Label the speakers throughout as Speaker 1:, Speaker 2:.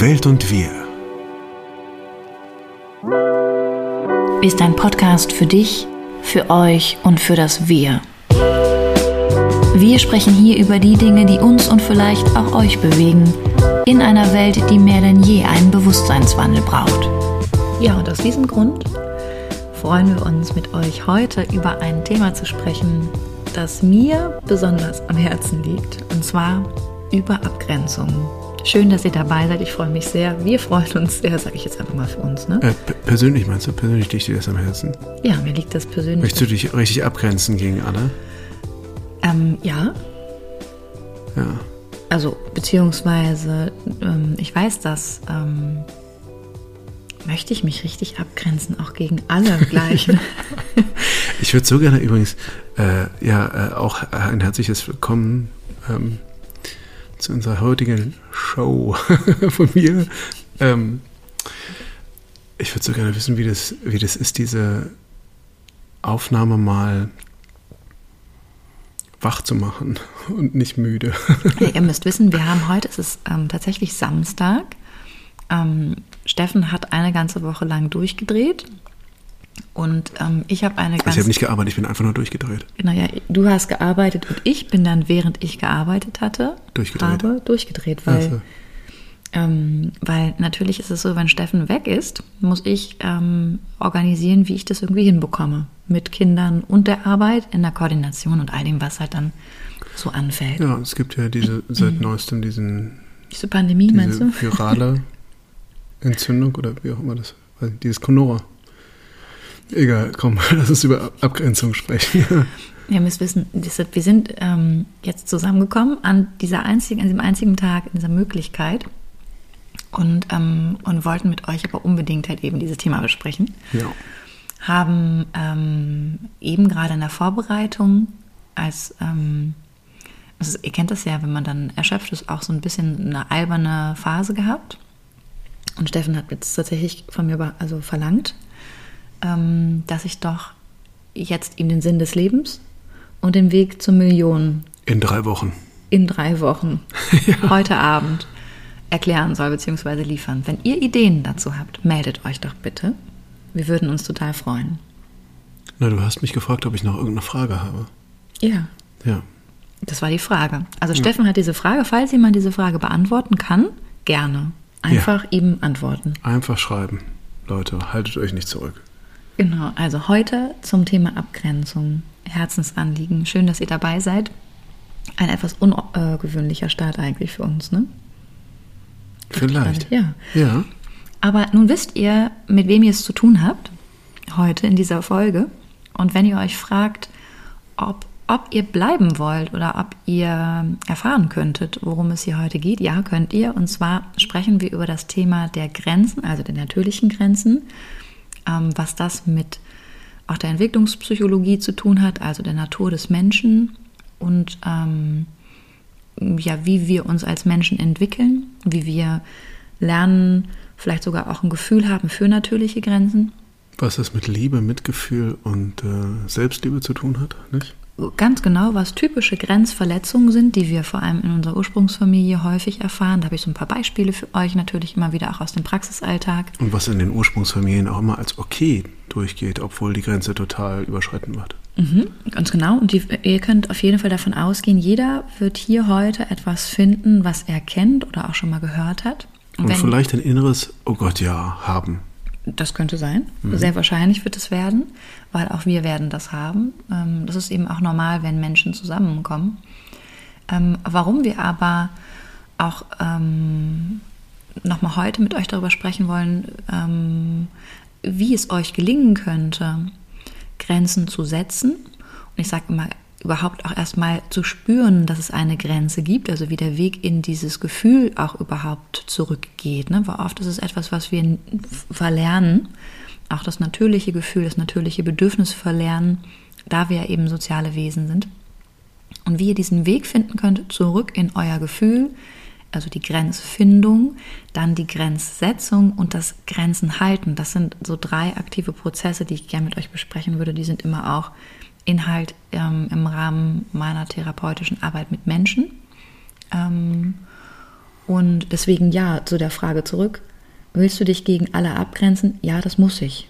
Speaker 1: Welt und wir.
Speaker 2: Ist ein Podcast für dich, für euch und für das Wir. Wir sprechen hier über die Dinge, die uns und vielleicht auch euch bewegen, in einer Welt, die mehr denn je einen Bewusstseinswandel braucht. Ja, und aus diesem Grund freuen wir uns mit euch heute über ein Thema zu sprechen, das mir besonders am Herzen liegt, und zwar über Abgrenzung. Schön, dass ihr dabei seid. Ich freue mich sehr. Wir freuen uns sehr, sage ich jetzt einfach mal für uns. Ne?
Speaker 1: Äh, persönlich meinst du? Persönlich liegt dir das am Herzen?
Speaker 2: Ja, mir liegt das persönlich.
Speaker 1: Möchtest du dich richtig abgrenzen gegen alle?
Speaker 2: Ähm, ja.
Speaker 1: Ja.
Speaker 2: Also, beziehungsweise, ähm, ich weiß, dass ähm, möchte ich mich richtig abgrenzen, auch gegen alle gleich.
Speaker 1: ich würde so gerne übrigens, äh, ja, äh, auch ein herzliches Willkommen ähm, zu unserer heutigen Show von mir. Ähm, ich würde so gerne wissen, wie das, wie das ist, diese Aufnahme mal wach zu machen und nicht müde.
Speaker 2: Hey, ihr müsst wissen, wir haben heute, es ist ähm, tatsächlich Samstag. Ähm, Steffen hat eine ganze Woche lang durchgedreht und ähm, ich habe eine
Speaker 1: ganz. Also ich habe nicht gearbeitet, ich bin einfach nur durchgedreht.
Speaker 2: Naja, du hast gearbeitet und ich bin dann, während ich gearbeitet hatte,
Speaker 1: durchgedreht.
Speaker 2: habe durchgedreht, weil, also. ähm, weil natürlich ist es so, wenn Steffen weg ist, muss ich ähm, organisieren, wie ich das irgendwie hinbekomme. Mit Kindern und der Arbeit, in der Koordination und all dem, was halt dann so anfällt.
Speaker 1: Ja, es gibt ja diese seit neuestem diesen.
Speaker 2: Diese Pandemie,
Speaker 1: diese
Speaker 2: meinst du?
Speaker 1: Virale Entzündung oder wie auch immer das, dieses Conora. Egal, komm, lass uns über Abgrenzung sprechen.
Speaker 2: Ihr müsst wissen, wir sind ähm, jetzt zusammengekommen an dieser einzigen, an diesem einzigen Tag, in dieser Möglichkeit und, ähm, und wollten mit euch aber unbedingt halt eben dieses Thema besprechen.
Speaker 1: Ja.
Speaker 2: Haben ähm, eben gerade in der Vorbereitung als ähm, also ihr kennt das ja, wenn man dann erschöpft ist, auch so ein bisschen eine alberne Phase gehabt. Und Steffen hat jetzt tatsächlich von mir also verlangt, dass ich doch jetzt ihm den Sinn des Lebens und den Weg zur Million
Speaker 1: in drei Wochen
Speaker 2: in drei Wochen ja. heute Abend erklären soll bzw. liefern. Wenn ihr Ideen dazu habt, meldet euch doch bitte. Wir würden uns total freuen.
Speaker 1: Na, du hast mich gefragt, ob ich noch irgendeine Frage habe.
Speaker 2: Ja.
Speaker 1: Ja.
Speaker 2: Das war die Frage. Also ja. Steffen hat diese Frage, falls jemand diese Frage beantworten kann, gerne. Einfach ja. ihm antworten.
Speaker 1: Einfach schreiben. Leute, haltet euch nicht zurück.
Speaker 2: Genau, also heute zum Thema Abgrenzung, Herzensanliegen. Schön, dass ihr dabei seid. Ein etwas ungewöhnlicher Start eigentlich für uns, ne?
Speaker 1: Vielleicht.
Speaker 2: Ja.
Speaker 1: Ja.
Speaker 2: Aber nun wisst ihr, mit wem ihr es zu tun habt, heute in dieser Folge. Und wenn ihr euch fragt, ob, ob ihr bleiben wollt oder ob ihr erfahren könntet, worum es hier heute geht, ja, könnt ihr. Und zwar sprechen wir über das Thema der Grenzen, also der natürlichen Grenzen ähm, was das mit auch der Entwicklungspsychologie zu tun hat, also der Natur des Menschen und ähm, ja, wie wir uns als Menschen entwickeln, wie wir lernen, vielleicht sogar auch ein Gefühl haben für natürliche Grenzen.
Speaker 1: Was das mit Liebe, Mitgefühl und äh, Selbstliebe zu tun hat, nicht?
Speaker 2: Ganz genau, was typische Grenzverletzungen sind, die wir vor allem in unserer Ursprungsfamilie häufig erfahren. Da habe ich so ein paar Beispiele für euch, natürlich immer wieder auch aus dem Praxisalltag.
Speaker 1: Und was in den Ursprungsfamilien auch immer als okay durchgeht, obwohl die Grenze total überschritten wird.
Speaker 2: Mhm, ganz genau. Und die, ihr könnt auf jeden Fall davon ausgehen, jeder wird hier heute etwas finden, was er kennt oder auch schon mal gehört hat.
Speaker 1: Und, Und vielleicht ein inneres, oh Gott, ja, haben.
Speaker 2: Das könnte sein. Mhm. Sehr wahrscheinlich wird es werden, weil auch wir werden das haben. Ähm, das ist eben auch normal, wenn Menschen zusammenkommen. Ähm, warum wir aber auch ähm, nochmal heute mit euch darüber sprechen wollen, wie es euch gelingen könnte, Grenzen zu setzen. Und ich sage immer, überhaupt auch erstmal zu spüren, dass es eine Grenze gibt, also wie der Weg in dieses Gefühl auch überhaupt zurückgeht. Ne? Weil oft ist es etwas, was wir verlernen, auch das natürliche Gefühl, das natürliche Bedürfnis verlernen, da wir eben soziale Wesen sind. Und wie ihr diesen Weg finden könnt, zurück in euer Gefühl, also die Grenzfindung, dann die Grenzsetzung und das Grenzen halten. Das sind so drei aktive Prozesse, die ich gerne mit euch besprechen würde. Die sind immer auch Inhalt ähm, im Rahmen meiner therapeutischen Arbeit mit Menschen. Ähm, Und deswegen ja, zu der Frage zurück. Willst du dich gegen alle abgrenzen? Ja, das muss ich.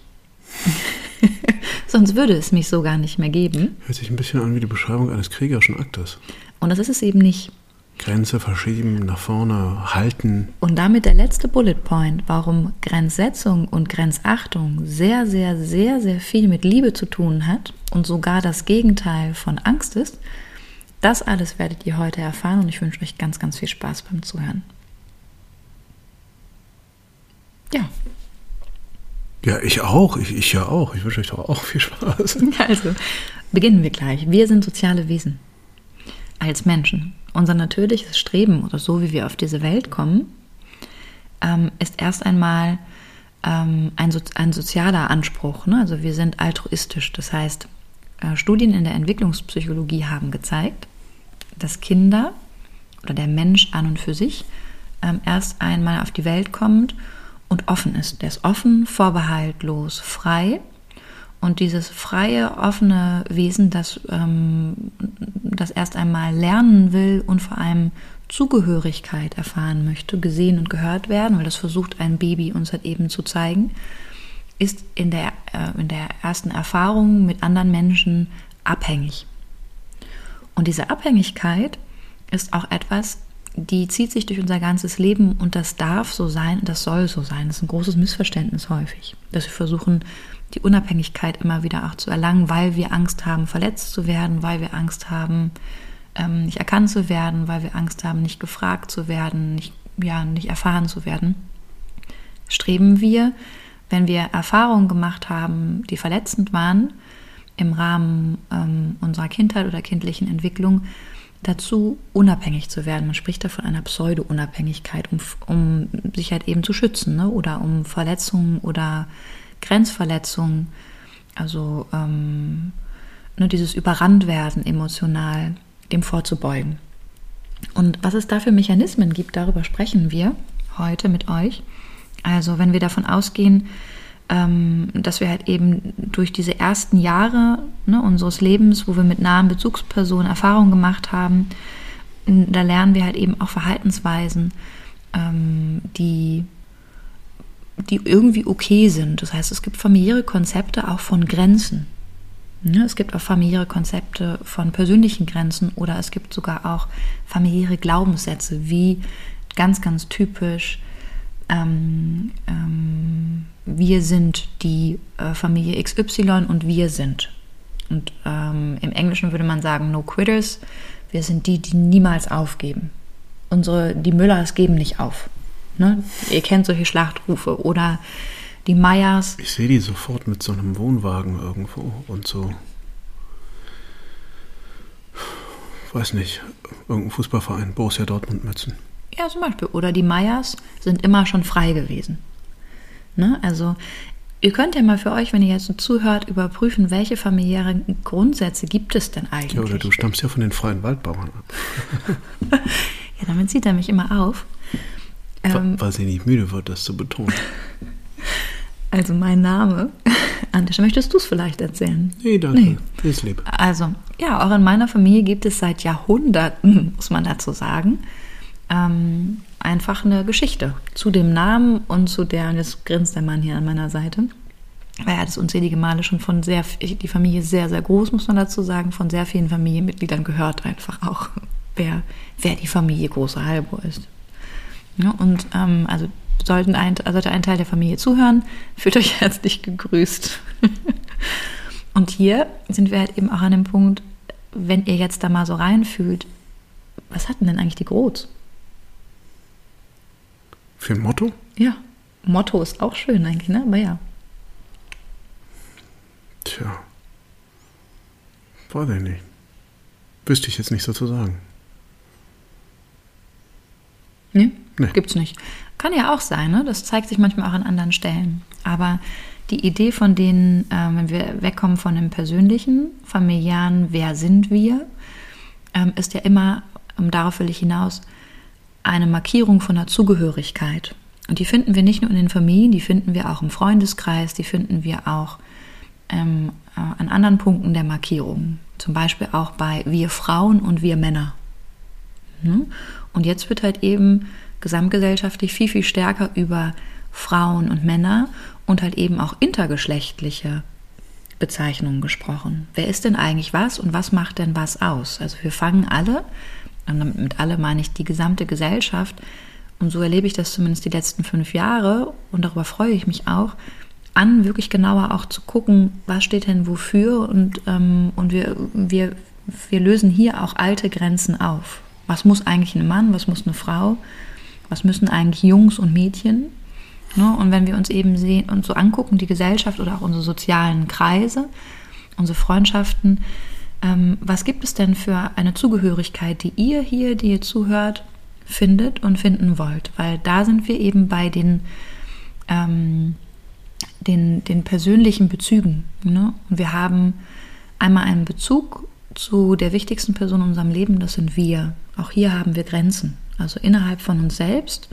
Speaker 2: Sonst würde es mich so gar nicht mehr geben.
Speaker 1: Hört sich ein bisschen an wie die Beschreibung eines kriegerischen Aktes.
Speaker 2: Und das ist es eben nicht.
Speaker 1: Grenze verschieben, nach vorne halten.
Speaker 2: Und damit der letzte Bullet Point, warum Grenzsetzung und Grenzachtung sehr, sehr, sehr, sehr viel mit Liebe zu tun hat und sogar das Gegenteil von Angst ist, das alles werdet ihr heute erfahren und ich wünsche euch ganz, ganz viel Spaß beim Zuhören. Ja.
Speaker 1: Ja, ich auch. Ich, ich ja auch. Ich wünsche euch doch auch viel Spaß.
Speaker 2: Also, beginnen wir gleich. Wir sind soziale Wesen. Als Menschen. Unser natürliches Streben oder so, wie wir auf diese Welt kommen, ähm, ist erst einmal ähm, ein, so ein, sozialer Anspruch. Ne? Also wir sind altruistisch. Das heißt, äh, Studien in der Entwicklungspsychologie haben gezeigt, dass Kinder oder der Mensch an und für sich ähm, erst einmal auf die Welt kommt und offen ist. Der ist offen, vorbehaltlos, frei. Und dieses freie, offene Wesen, das, ähm, das erst einmal lernen will und vor allem Zugehörigkeit erfahren möchte, gesehen und gehört werden, weil das versucht ein Baby uns halt eben zu zeigen, ist in der, äh, in der ersten Erfahrung mit anderen Menschen abhängig. Und diese Abhängigkeit ist auch etwas, die zieht sich durch unser ganzes Leben und das darf so sein, das soll so sein. Das ist ein großes Missverständnis häufig, dass wir versuchen, die Unabhängigkeit immer wieder auch zu erlangen, weil wir Angst haben, verletzt zu werden, weil wir Angst haben, ähm, nicht erkannt zu werden, weil wir Angst haben, nicht gefragt zu werden, nicht, ja, nicht erfahren zu werden. Streben wir, wenn wir Erfahrungen gemacht haben, die verletzend waren, im Rahmen ähm, unserer Kindheit oder kindlichen Entwicklung, dazu, unabhängig zu werden. Man spricht da von einer Pseudo-Unabhängigkeit, um, um sich halt eben zu schützen ne? oder um Verletzungen oder Grenzverletzungen, also ähm, ne, dieses Überranntwerden emotional, dem vorzubeugen. Und was es da für Mechanismen gibt, darüber sprechen wir heute mit euch. Also wenn wir davon ausgehen, dass wir halt eben durch diese ersten Jahre ne, unseres Lebens, wo wir mit nahen Bezugspersonen Erfahrungen gemacht haben, da lernen wir halt eben auch Verhaltensweisen, ähm, die, die irgendwie okay sind. Das heißt, es gibt familiäre Konzepte auch von Grenzen. Ne, es gibt auch familiäre Konzepte von persönlichen Grenzen oder es gibt sogar auch familiäre Glaubenssätze, wie ganz, ganz typisch ähm, ähm, wir sind die äh, Familie XY und wir sind. Und ähm, im Englischen würde man sagen, no quitters. Wir sind die, die niemals aufgeben. Unsere, die Müllers geben nicht auf. Ne? Ihr kennt solche Schlachtrufe. Oder die Meyers.
Speaker 1: Ich sehe die sofort mit so einem Wohnwagen irgendwo und so. Weiß nicht, irgendein Fußballverein, Borussia Dortmund Mützen.
Speaker 2: Ja, zum Beispiel. Oder die Meyers sind immer schon frei gewesen. Ne? Also ihr könnt ja mal für euch, wenn ihr jetzt zuhört, überprüfen, welche familiären Grundsätze gibt es denn eigentlich. Ja,
Speaker 1: oder du stammst ja von den freien Waldbauern ab.
Speaker 2: ja, damit zieht er mich immer auf.
Speaker 1: Ähm, Weil sie nicht müde wird, das zu betonen.
Speaker 2: Also mein Name, Anders, möchtest du es vielleicht erzählen?
Speaker 1: Nee, danke. Nee. Ist lieb.
Speaker 2: Also, ja, auch in meiner Familie gibt es seit Jahrhunderten, muss man dazu sagen, ähm, einfach eine Geschichte zu dem Namen und zu der, und jetzt grinst der Mann hier an meiner Seite, weil er hat es unzählige Male schon von sehr, die Familie ist sehr, sehr groß, muss man dazu sagen, von sehr vielen Familienmitgliedern gehört einfach auch, wer, wer die Familie Große Halbo ist. Ja, und ähm, also sollten ein, sollte ein Teil der Familie zuhören, fühlt euch herzlich gegrüßt. und hier sind wir halt eben auch an dem Punkt, wenn ihr jetzt da mal so reinfühlt, was hatten denn eigentlich die Groß?
Speaker 1: Für ein Motto?
Speaker 2: Ja, Motto ist auch schön eigentlich, ne? Aber ja.
Speaker 1: Tja. Weiß ich nicht. Wüsste ich jetzt nicht so zu sagen.
Speaker 2: Nee, nee. gibt's nicht. Kann ja auch sein, ne? Das zeigt sich manchmal auch an anderen Stellen. Aber die Idee von denen, äh, wenn wir wegkommen von dem persönlichen, familiären, wer sind wir, ähm, ist ja immer, um darauf will ich hinaus, eine Markierung von der Zugehörigkeit. Und die finden wir nicht nur in den Familien, die finden wir auch im Freundeskreis, die finden wir auch ähm, äh, an anderen Punkten der Markierung. Zum Beispiel auch bei wir Frauen und wir Männer. Hm? Und jetzt wird halt eben gesamtgesellschaftlich viel, viel stärker über Frauen und Männer und halt eben auch intergeschlechtliche Bezeichnungen gesprochen. Wer ist denn eigentlich was und was macht denn was aus? Also wir fangen alle, und mit alle meine ich die gesamte Gesellschaft, und so erlebe ich das zumindest die letzten fünf Jahre und darüber freue ich mich auch, an, wirklich genauer auch zu gucken, was steht denn wofür und, ähm, und wir, wir, wir lösen hier auch alte Grenzen auf. Was muss eigentlich ein Mann, was muss eine Frau, was müssen eigentlich Jungs und Mädchen? Ne? Und wenn wir uns eben sehen und so angucken, die Gesellschaft oder auch unsere sozialen Kreise, unsere Freundschaften, ähm, was gibt es denn für eine Zugehörigkeit, die ihr hier, die ihr zuhört, findet und finden wollt? Weil da sind wir eben bei den, ähm, den, den persönlichen Bezügen. Ne? Und wir haben einmal einen Bezug zu der wichtigsten Person in unserem Leben, das sind wir. Auch hier haben wir Grenzen. Also innerhalb von uns selbst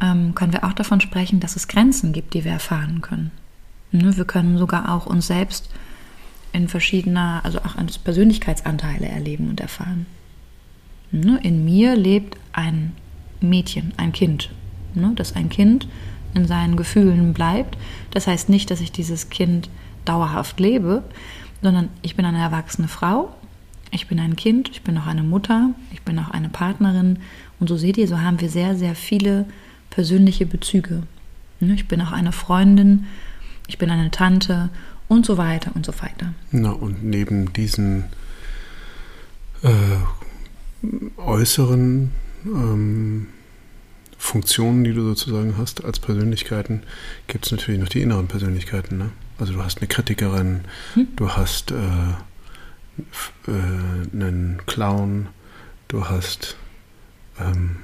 Speaker 2: ähm, können wir auch davon sprechen, dass es Grenzen gibt, die wir erfahren können. Ne? Wir können sogar auch uns selbst in verschiedener, also auch als Persönlichkeitsanteile erleben und erfahren. Ne? In mir lebt ein Mädchen, ein Kind. Ne? Das ein Kind in seinen Gefühlen bleibt. Das heißt nicht, dass ich dieses Kind dauerhaft lebe, sondern ich bin eine erwachsene Frau, ich bin ein Kind, ich bin auch eine Mutter, ich bin auch eine Partnerin. Und so seht ihr, so haben wir sehr, sehr viele persönliche Bezüge. Ne, ich bin auch eine Freundin, ich bin eine Tante und so weiter und so weiter.
Speaker 1: Na, und neben diesen äh, äußeren ähm, Funktionen, die du sozusagen hast als Persönlichkeiten, gibt es natürlich noch die inneren Persönlichkeiten. Ne? Also du hast eine Kritikerin, hm? du hast äh, äh, einen Clown, du hast ähm,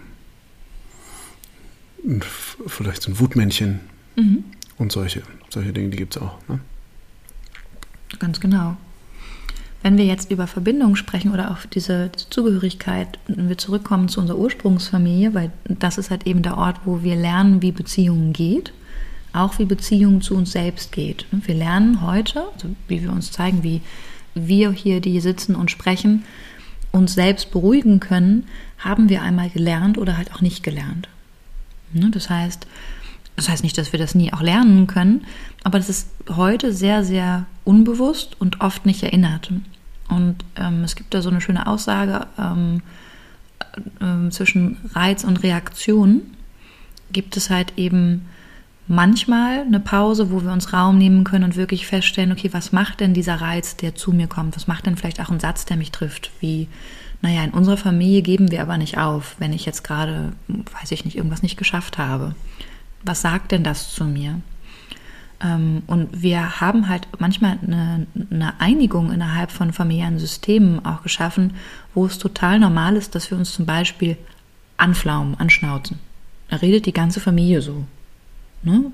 Speaker 1: vielleicht so ein Wutmännchen mhm. und solche, solche Dinge, die gibt es auch. Ne?
Speaker 2: Ganz genau. Wenn wir jetzt über Verbindung sprechen oder auf diese Zugehörigkeit, wenn wir zurückkommen zu unserer Ursprungsfamilie, weil das ist halt eben der Ort, wo wir lernen, wie Beziehungen geht, auch wie Beziehungen zu uns selbst geht. Wir lernen heute, also wie wir uns zeigen, wie wir hier, die sitzen und sprechen, uns selbst beruhigen können, haben wir einmal gelernt oder halt auch nicht gelernt. Ne, das heißt, das heißt nicht, dass wir das nie auch lernen können, aber das ist heute sehr, sehr unbewusst und oft nicht erinnert. Und ähm, es gibt da so eine schöne Aussage ähm, äh, zwischen Reiz und Reaktion. Gibt es halt eben manchmal eine Pause, wo wir uns Raum nehmen können und wirklich feststellen, okay, was macht denn dieser Reiz, der zu mir kommt? Was macht denn vielleicht auch ein Satz, der mich trifft? Wie, naja, in unserer Familie geben wir aber nicht auf, wenn ich jetzt gerade, weiß ich nicht, irgendwas nicht geschafft habe. Was sagt denn das zu mir? Ähm, und wir haben halt manchmal eine, eine Einigung innerhalb von familiären Systemen auch geschaffen, wo es total normal ist, dass wir uns zum Beispiel anflaumen, anschnauzen. Da redet die ganze Familie so. Ne?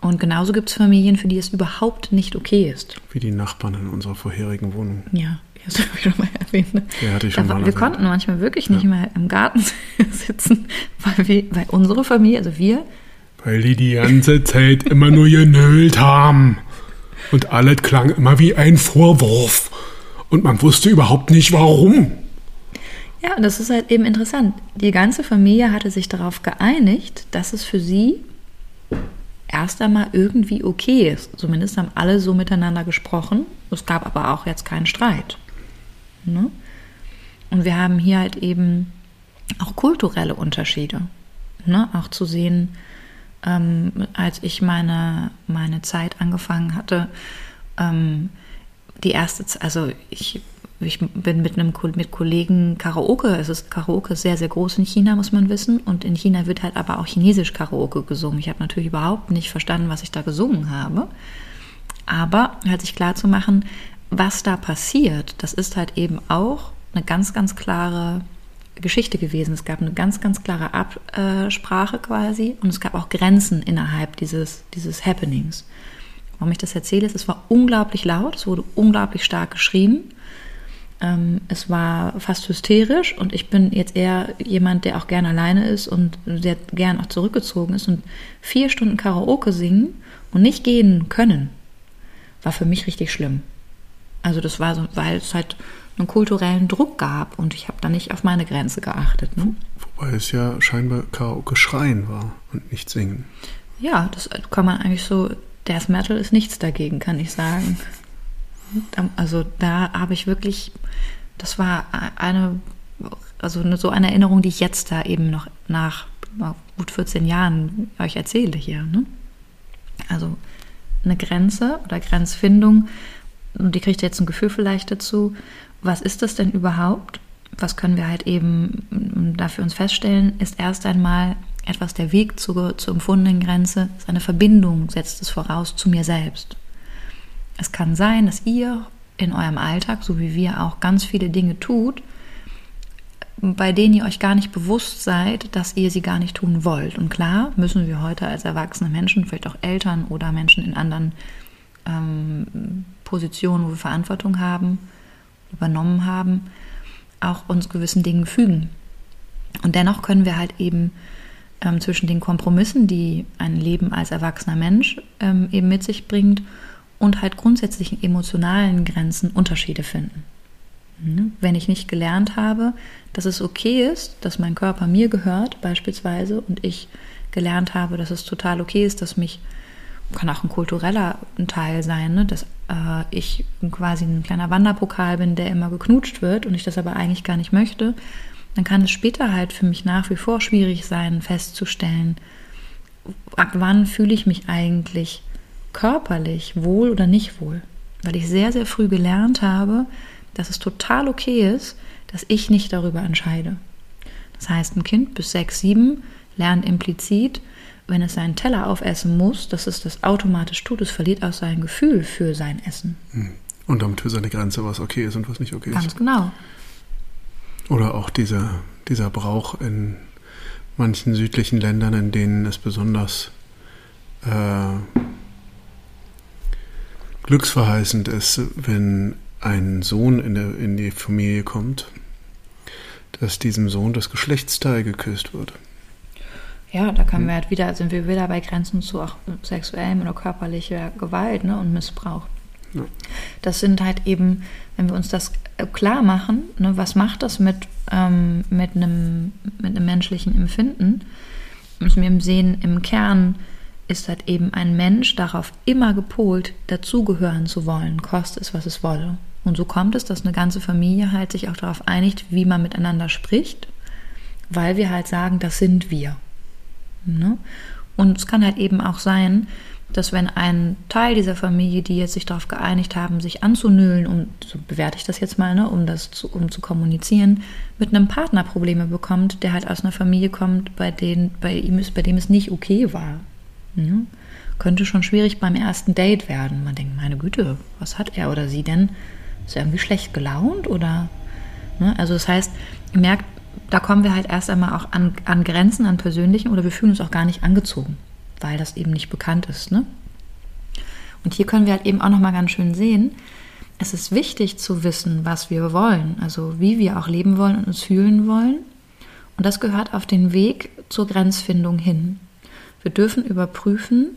Speaker 2: Und genauso gibt es Familien, für die es überhaupt nicht okay ist.
Speaker 1: Wie die Nachbarn in unserer vorherigen Wohnung.
Speaker 2: Ja, das habe ich schon mal erwähnt. Ne?
Speaker 1: Ja, hatte ich schon
Speaker 2: da,
Speaker 1: mal
Speaker 2: wir
Speaker 1: erwähnt.
Speaker 2: konnten manchmal wirklich nicht ja. mehr im Garten sitzen, weil, wir, weil unsere Familie, also wir,
Speaker 1: weil die die ganze Zeit immer nur genölt haben. Und alles klang immer wie ein Vorwurf. Und man wusste überhaupt nicht warum.
Speaker 2: Ja, das ist halt eben interessant. Die ganze Familie hatte sich darauf geeinigt, dass es für sie erst einmal irgendwie okay ist. Zumindest haben alle so miteinander gesprochen. Es gab aber auch jetzt keinen Streit. Ne? Und wir haben hier halt eben auch kulturelle Unterschiede. Ne? Auch zu sehen, ähm, als ich meine, meine Zeit angefangen hatte, ähm, die erste, also ich ich bin mit einem mit Kollegen Karaoke. Es ist Karaoke sehr sehr groß in China, muss man wissen. Und in China wird halt aber auch Chinesisch Karaoke gesungen. Ich habe natürlich überhaupt nicht verstanden, was ich da gesungen habe. Aber halt sich klar zu machen, was da passiert, das ist halt eben auch eine ganz ganz klare Geschichte gewesen. Es gab eine ganz ganz klare Absprache quasi und es gab auch Grenzen innerhalb dieses dieses Happenings. Warum ich das erzähle, ist, es war unglaublich laut, es wurde unglaublich stark geschrien ähm, es war fast hysterisch und ich bin jetzt eher jemand, der auch gern alleine ist und sehr gern auch zurückgezogen ist. Und vier Stunden Karaoke singen und nicht gehen können, war für mich richtig schlimm. Also das war so, weil es halt einen kulturellen Druck gab und ich habe da nicht auf meine Grenze geachtet. Ne?
Speaker 1: Weil es ja scheinbar Karaoke schreien war und nicht singen.
Speaker 2: Ja, das kann man eigentlich so. Death Metal ist nichts dagegen, kann ich sagen. Also da habe ich wirklich, das war eine, also so eine Erinnerung, die ich jetzt da eben noch nach gut 14 Jahren euch erzähle hier. Ne? Also eine Grenze oder Grenzfindung, und die kriegt jetzt ein Gefühl vielleicht dazu, was ist das denn überhaupt? Was können wir halt eben dafür uns feststellen, ist erst einmal etwas der Weg zur, zur empfundenen Grenze, ist eine Verbindung, setzt es voraus zu mir selbst. Es kann sein, dass ihr in eurem Alltag, so wie wir auch, ganz viele Dinge tut, bei denen ihr euch gar nicht bewusst seid, dass ihr sie gar nicht tun wollt. Und klar müssen wir heute als erwachsene Menschen, vielleicht auch Eltern oder Menschen in anderen ähm, Positionen, wo wir Verantwortung haben, übernommen haben, auch uns gewissen Dingen fügen. Und dennoch können wir halt eben ähm, zwischen den Kompromissen, die ein Leben als erwachsener Mensch ähm, eben mit sich bringt, und halt grundsätzlichen emotionalen Grenzen Unterschiede finden. Mhm. Wenn ich nicht gelernt habe, dass es okay ist, dass mein Körper mir gehört, beispielsweise, und ich gelernt habe, dass es total okay ist, dass mich, kann auch ein kultureller Teil sein, ne, dass äh, ich quasi ein kleiner Wanderpokal bin, der immer geknutscht wird und ich das aber eigentlich gar nicht möchte, dann kann es später halt für mich nach wie vor schwierig sein, festzustellen, ab wann fühle ich mich eigentlich körperlich wohl oder nicht wohl. Weil ich sehr, sehr früh gelernt habe, dass es total okay ist, dass ich nicht darüber entscheide. Das heißt, ein Kind bis sechs, sieben lernt implizit, wenn es seinen Teller aufessen muss, dass es das automatisch tut. Es verliert auch sein Gefühl für sein Essen.
Speaker 1: Hm. Und damit für seine Grenze, was okay ist und was nicht okay ist.
Speaker 2: Ganz genau.
Speaker 1: Oder auch dieser, dieser Brauch in manchen südlichen Ländern, in denen es besonders äh, glücksverheißend ist, wenn ein Sohn in, der, in die Familie kommt, dass diesem Sohn das Geschlechtsteil geküsst wird.
Speaker 2: Ja, da können wir halt wieder, sind wir wieder bei Grenzen zu auch sexuellem oder körperlicher Gewalt ne, und Missbrauch. Ja. Das sind halt eben, wenn wir uns das klar machen, ne, was macht das mit, ähm, mit, einem, mit einem menschlichen Empfinden, müssen wir eben sehen, im Kern ist halt eben ein Mensch darauf immer gepolt, dazugehören zu wollen, koste es, was es wolle. Und so kommt es, dass eine ganze Familie halt sich auch darauf einigt, wie man miteinander spricht, weil wir halt sagen, das sind wir. Ne? Und es kann halt eben auch sein, dass wenn ein Teil dieser Familie, die jetzt sich darauf geeinigt haben, sich anzunüllen, um, so bewerte ich das jetzt mal, ne, um das zu, um zu kommunizieren, mit einem Partner Probleme bekommt, der halt aus einer Familie kommt, bei, denen, bei, ihm ist, bei dem es nicht okay war. Ne? Könnte schon schwierig beim ersten Date werden. Man denkt, meine Güte, was hat er oder sie denn? Ist er irgendwie schlecht gelaunt oder? Ne? Also das heißt, merkt, da kommen wir halt erst einmal auch an, an Grenzen, an persönlichen oder wir fühlen uns auch gar nicht angezogen, weil das eben nicht bekannt ist. Ne? Und hier können wir halt eben auch nochmal ganz schön sehen, es ist wichtig zu wissen, was wir wollen, also wie wir auch leben wollen und uns fühlen wollen. Und das gehört auf den Weg zur Grenzfindung hin. Wir dürfen überprüfen,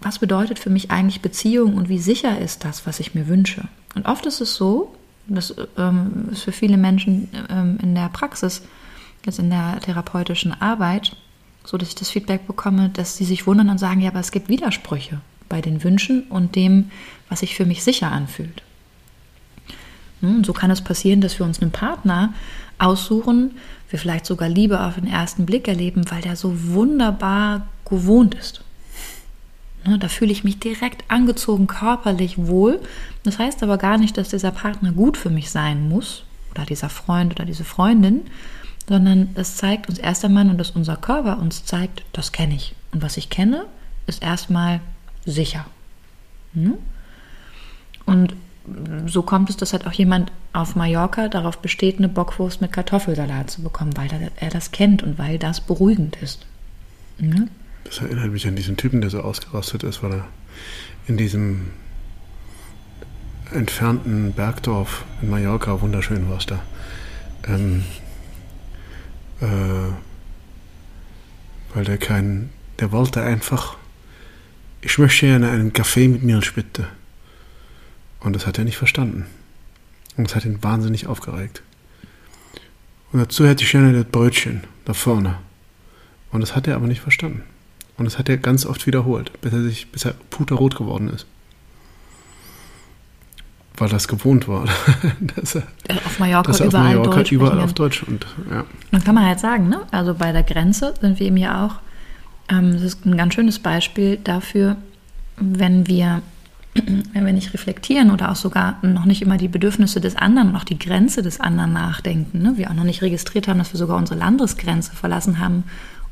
Speaker 2: was bedeutet für mich eigentlich Beziehung und wie sicher ist das, was ich mir wünsche. Und oft ist es so, das ähm, ist für viele Menschen ähm, in der Praxis, jetzt in der therapeutischen Arbeit, so dass ich das Feedback bekomme, dass sie sich wundern und sagen, ja, aber es gibt Widersprüche bei den Wünschen und dem, was sich für mich sicher anfühlt. Hm, so kann es passieren, dass wir uns einen Partner aussuchen, wir vielleicht sogar Liebe auf den ersten Blick erleben, weil der so wunderbar gewohnt ist. Ne, da fühle ich mich direkt angezogen, körperlich wohl. Das heißt aber gar nicht, dass dieser Partner gut für mich sein muss oder dieser Freund oder diese Freundin, sondern es zeigt uns erst einmal und dass unser Körper uns zeigt, das kenne ich. Und was ich kenne, ist erstmal sicher. Ne? Und so kommt es, dass halt auch jemand auf Mallorca darauf besteht, eine Bockwurst mit Kartoffelsalat zu bekommen, weil er das kennt und weil das beruhigend ist.
Speaker 1: Ne? Das erinnert mich an diesen Typen, der so ausgerastet ist, weil er in diesem entfernten Bergdorf in Mallorca, wunderschön war es da, ähm, äh, weil der kein, der wollte einfach, ich möchte gerne einen Kaffee mit Milch bitte. Und das hat er nicht verstanden. Und das hat ihn wahnsinnig aufgeregt. Und dazu hätte ich gerne das Brötchen da vorne. Und das hat er aber nicht verstanden. Und das hat er ganz oft wiederholt, bis er sich, bis er puterrot geworden ist. Weil das gewohnt war. dass er,
Speaker 2: auf Mallorca
Speaker 1: dass er auf
Speaker 2: überall
Speaker 1: Mallorca
Speaker 2: Deutsch
Speaker 1: überall auf Deutsch und ja.
Speaker 2: Dann kann man halt sagen, ne? also bei der Grenze sind wir eben ja auch, ähm, das ist ein ganz schönes Beispiel dafür, wenn wir, wenn wir nicht reflektieren oder auch sogar noch nicht immer die Bedürfnisse des anderen und auch die Grenze des anderen nachdenken, ne? wir auch noch nicht registriert haben, dass wir sogar unsere Landesgrenze verlassen haben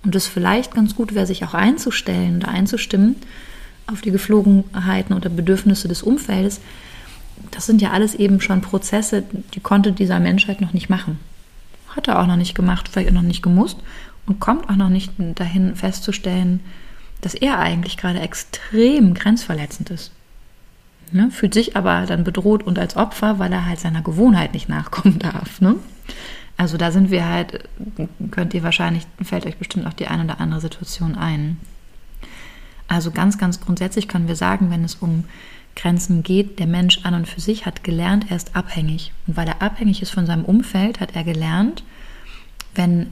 Speaker 2: und es vielleicht ganz gut wäre, sich auch einzustellen oder einzustimmen auf die Geflogenheiten oder Bedürfnisse des Umfeldes. Das sind ja alles eben schon Prozesse, die konnte dieser Menschheit noch nicht machen. Hat er auch noch nicht gemacht, vielleicht auch noch nicht gemusst und kommt auch noch nicht dahin festzustellen, dass er eigentlich gerade extrem grenzverletzend ist. Ne? Fühlt sich aber dann bedroht und als Opfer, weil er halt seiner Gewohnheit nicht nachkommen darf. Ne? Also da sind wir halt, könnt ihr wahrscheinlich, fällt euch bestimmt auch die eine oder andere Situation ein. Also ganz, ganz grundsätzlich können wir sagen, wenn es um Grenzen geht, der Mensch an und für sich hat gelernt, er ist abhängig. Und weil er abhängig ist von seinem Umfeld, hat er gelernt, wenn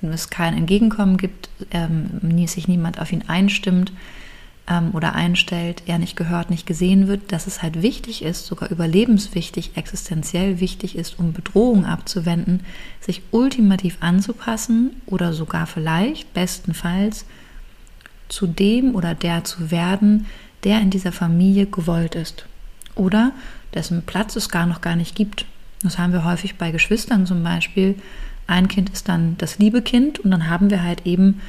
Speaker 2: es kein Entgegenkommen gibt, ähm, sich niemand auf ihn einstimmt, oder einstellt, er nicht gehört, nicht gesehen wird, dass es halt wichtig ist, sogar überlebenswichtig, existenziell wichtig ist, um Bedrohung abzuwenden, sich ultimativ anzupassen oder sogar vielleicht, bestenfalls, zu dem oder der zu werden, der in dieser Familie gewollt ist. Oder dessen Platz es gar noch gar nicht gibt. Das haben wir häufig bei Geschwistern zum Beispiel. Ein Kind ist dann das liebe Kind und dann haben wir halt eben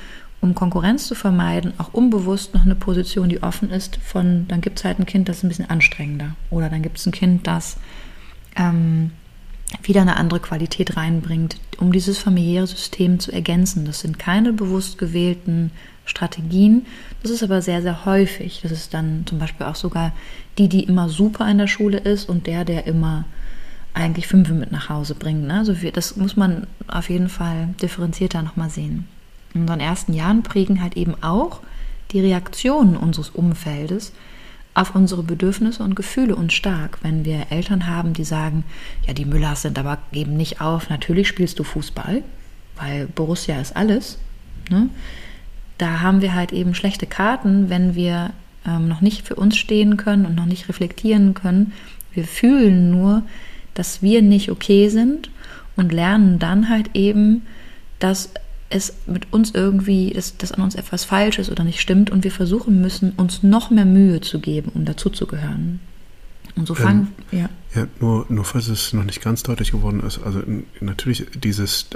Speaker 2: um Konkurrenz zu vermeiden, auch unbewusst noch eine Position, die offen ist, von dann gibt es halt ein Kind, das ist ein bisschen anstrengender. Oder dann gibt es ein Kind, das ähm, wieder eine andere Qualität reinbringt, um dieses familiäre System zu ergänzen. Das sind keine bewusst gewählten Strategien. Das ist aber sehr, sehr häufig. Das ist dann zum Beispiel auch sogar die, die immer super in der Schule ist und der, der immer eigentlich Fünfe mit nach Hause bringt. Ne? Also das muss man auf jeden Fall differenzierter nochmal sehen in unseren ersten Jahren prägen halt eben auch die Reaktionen unseres Umfeldes auf unsere Bedürfnisse und Gefühle uns stark. Wenn wir Eltern haben, die sagen, ja, die Müllers sind aber geben nicht auf, natürlich spielst du Fußball, weil Borussia ist alles. Ne? Da haben wir halt eben schlechte Karten, wenn wir ähm, noch nicht für uns stehen können und noch nicht reflektieren können. Wir fühlen nur, dass wir nicht okay sind und lernen dann halt eben, dass es mit uns irgendwie, dass, dass an uns etwas falsch ist oder nicht stimmt und wir versuchen müssen, uns noch mehr Mühe zu geben, um dazuzugehören. Und so fangen,
Speaker 1: ähm, ja. Ja, nur, nur falls es noch nicht ganz deutlich geworden ist, also natürlich dieses,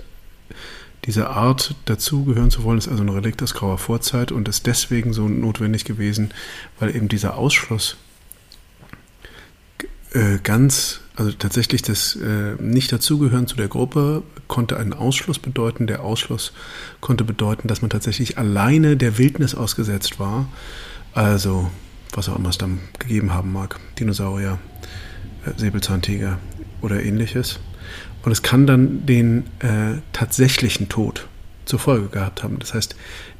Speaker 1: diese Art dazugehören zu wollen, ist also ein Relikt aus grauer Vorzeit und ist deswegen so notwendig gewesen, weil eben dieser Ausschluss äh, ganz also tatsächlich das äh, Nicht-Dazugehören zu der Gruppe konnte einen Ausschluss bedeuten. Der Ausschluss konnte bedeuten, dass man tatsächlich alleine der Wildnis ausgesetzt war. Also, was auch immer es dann gegeben haben mag. Dinosaurier, äh, Säbelzahntiger oder ähnliches. Und es kann dann den äh, tatsächlichen Tod zur Folge gehabt haben. Das heißt,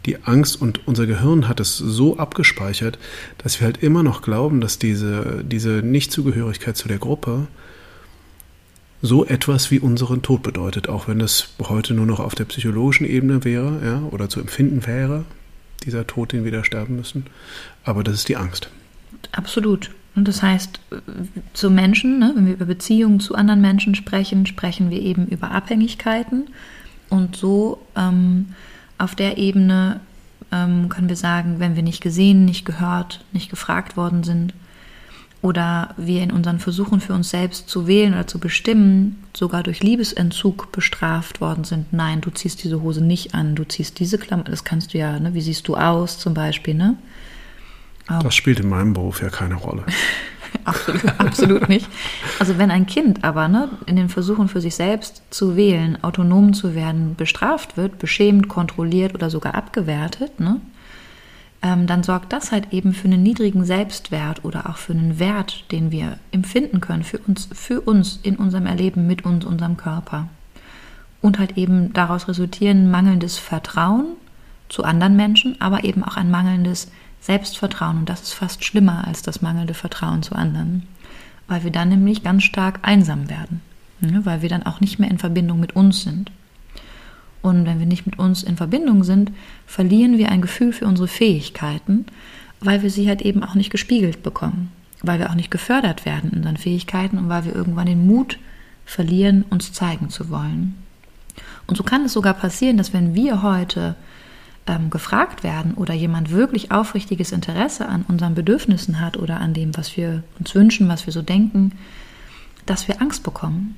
Speaker 1: die Angst und unser Gehirn hat es so abgespeichert, dass wir halt immer noch glauben, dass diese, diese Nichtzugehörigkeit zu der Gruppe so etwas wie unseren Tod bedeutet, auch wenn es heute nur noch auf der psychologischen Ebene wäre ja, oder zu empfinden wäre, dieser Tod, den wir da sterben müssen. Aber das ist die Angst.
Speaker 2: Absolut. Und das heißt, zu Menschen, ne, wenn wir über Beziehungen zu anderen Menschen sprechen, sprechen wir eben über Abhängigkeiten. Und so ähm, auf der Ebene ähm, können wir sagen, wenn wir nicht gesehen, nicht gehört, nicht gefragt worden sind, oder wir in unseren Versuchen für uns selbst zu wählen oder zu bestimmen, sogar durch Liebesentzug bestraft worden sind. Nein, du ziehst diese Hose nicht an, du ziehst diese Klammer, das kannst du ja, ne? wie siehst du aus zum Beispiel, ne?
Speaker 1: Auch. Das spielt in meinem Beruf ja keine Rolle.
Speaker 2: absolut, absolut nicht. Also wenn ein Kind aber ne, in den Versuchen für sich selbst zu wählen, autonom zu werden, bestraft wird, beschämt, kontrolliert oder sogar abgewertet, ne, ähm, dann sorgt das halt eben für einen niedrigen Selbstwert oder auch für einen Wert, den wir empfinden können für uns, für uns in unserem Erleben mit uns, unserem Körper. Und halt eben daraus resultieren mangelndes Vertrauen zu anderen Menschen, aber eben auch ein mangelndes Selbstvertrauen. Und das ist fast schlimmer als das mangelnde Vertrauen zu anderen, weil wir dann nämlich ganz stark einsam werden. Ja, weil wir dann auch nicht mehr in Verbindung mit uns sind. Und wenn wir nicht mit uns in Verbindung sind, verlieren wir ein Gefühl für unsere Fähigkeiten, weil wir sie halt eben auch nicht gespiegelt bekommen, weil wir auch nicht gefördert werden in unseren Fähigkeiten und weil wir irgendwann den Mut verlieren, uns zeigen zu wollen. Und so kann es sogar passieren, dass wenn wir heute ähm, gefragt werden oder jemand wirklich aufrichtiges Interesse an unseren Bedürfnissen hat oder an dem, was wir uns wünschen, was wir so denken, dass wir Angst bekommen,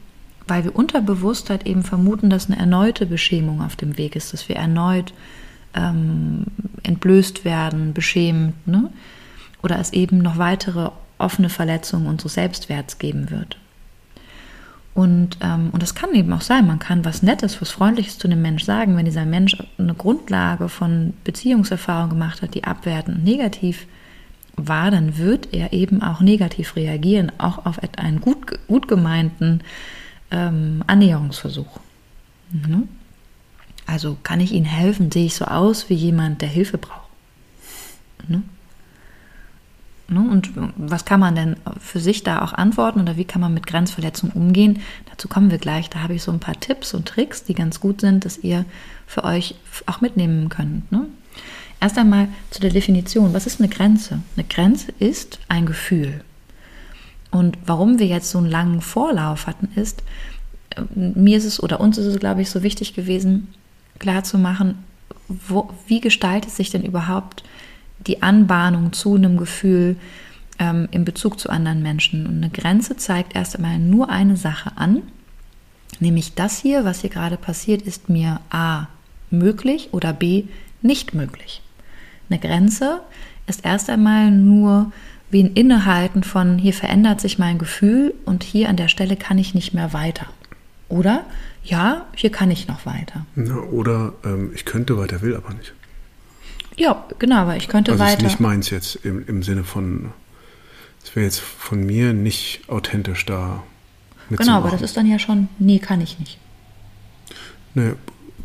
Speaker 2: weil wir unterbewusst halt eben vermuten, dass eine erneute Beschämung auf dem Weg ist, dass wir erneut ähm, entblößt werden, beschämt, ne? oder es eben noch weitere offene Verletzungen unseres Selbstwerts geben wird. Und, ähm, und das kann eben auch sein, man kann was Nettes, was Freundliches zu einem Mensch sagen, wenn dieser Mensch eine Grundlage von Beziehungserfahrung gemacht hat, die abwertend negativ war, dann wird er eben auch negativ reagieren, auch auf einen gut, gut gemeinten ähm, Annäherungsversuch. Mhm. Also kann ich Ihnen helfen? Sehe ich so aus wie jemand, der Hilfe braucht? Mhm. Und was kann man denn für sich da auch antworten oder wie kann man mit Grenzverletzungen umgehen? Dazu kommen wir gleich. Da habe ich so ein paar Tipps und Tricks, die ganz gut sind, dass ihr für euch auch mitnehmen könnt. Ne? Erst einmal zu der Definition. Was ist eine Grenze? Eine Grenze ist ein Gefühl. Und warum wir jetzt so einen langen Vorlauf hatten, ist, äh, mir ist es oder uns ist es, glaube ich, so wichtig gewesen, klarzumachen, wo, wie gestaltet sich denn überhaupt die Anbahnung zu einem Gefühl ähm, in Bezug zu anderen Menschen. Und eine Grenze zeigt erst einmal nur eine Sache an, nämlich das hier, was hier gerade passiert, ist mir A möglich oder B nicht möglich. Eine Grenze ist erst einmal nur wie ein Innehalten von hier verändert sich mein Gefühl und hier an der Stelle kann ich nicht mehr weiter. Oder ja, hier kann ich noch weiter.
Speaker 1: Ja, oder ähm, ich könnte weiter, will aber nicht.
Speaker 2: Ja, genau, aber ich könnte
Speaker 1: also
Speaker 2: weiter.
Speaker 1: Das ist nicht meins jetzt im, im Sinne von, es wäre jetzt von mir nicht authentisch da.
Speaker 2: Genau, aber das ist dann ja schon, nee, kann ich nicht.
Speaker 1: Nee,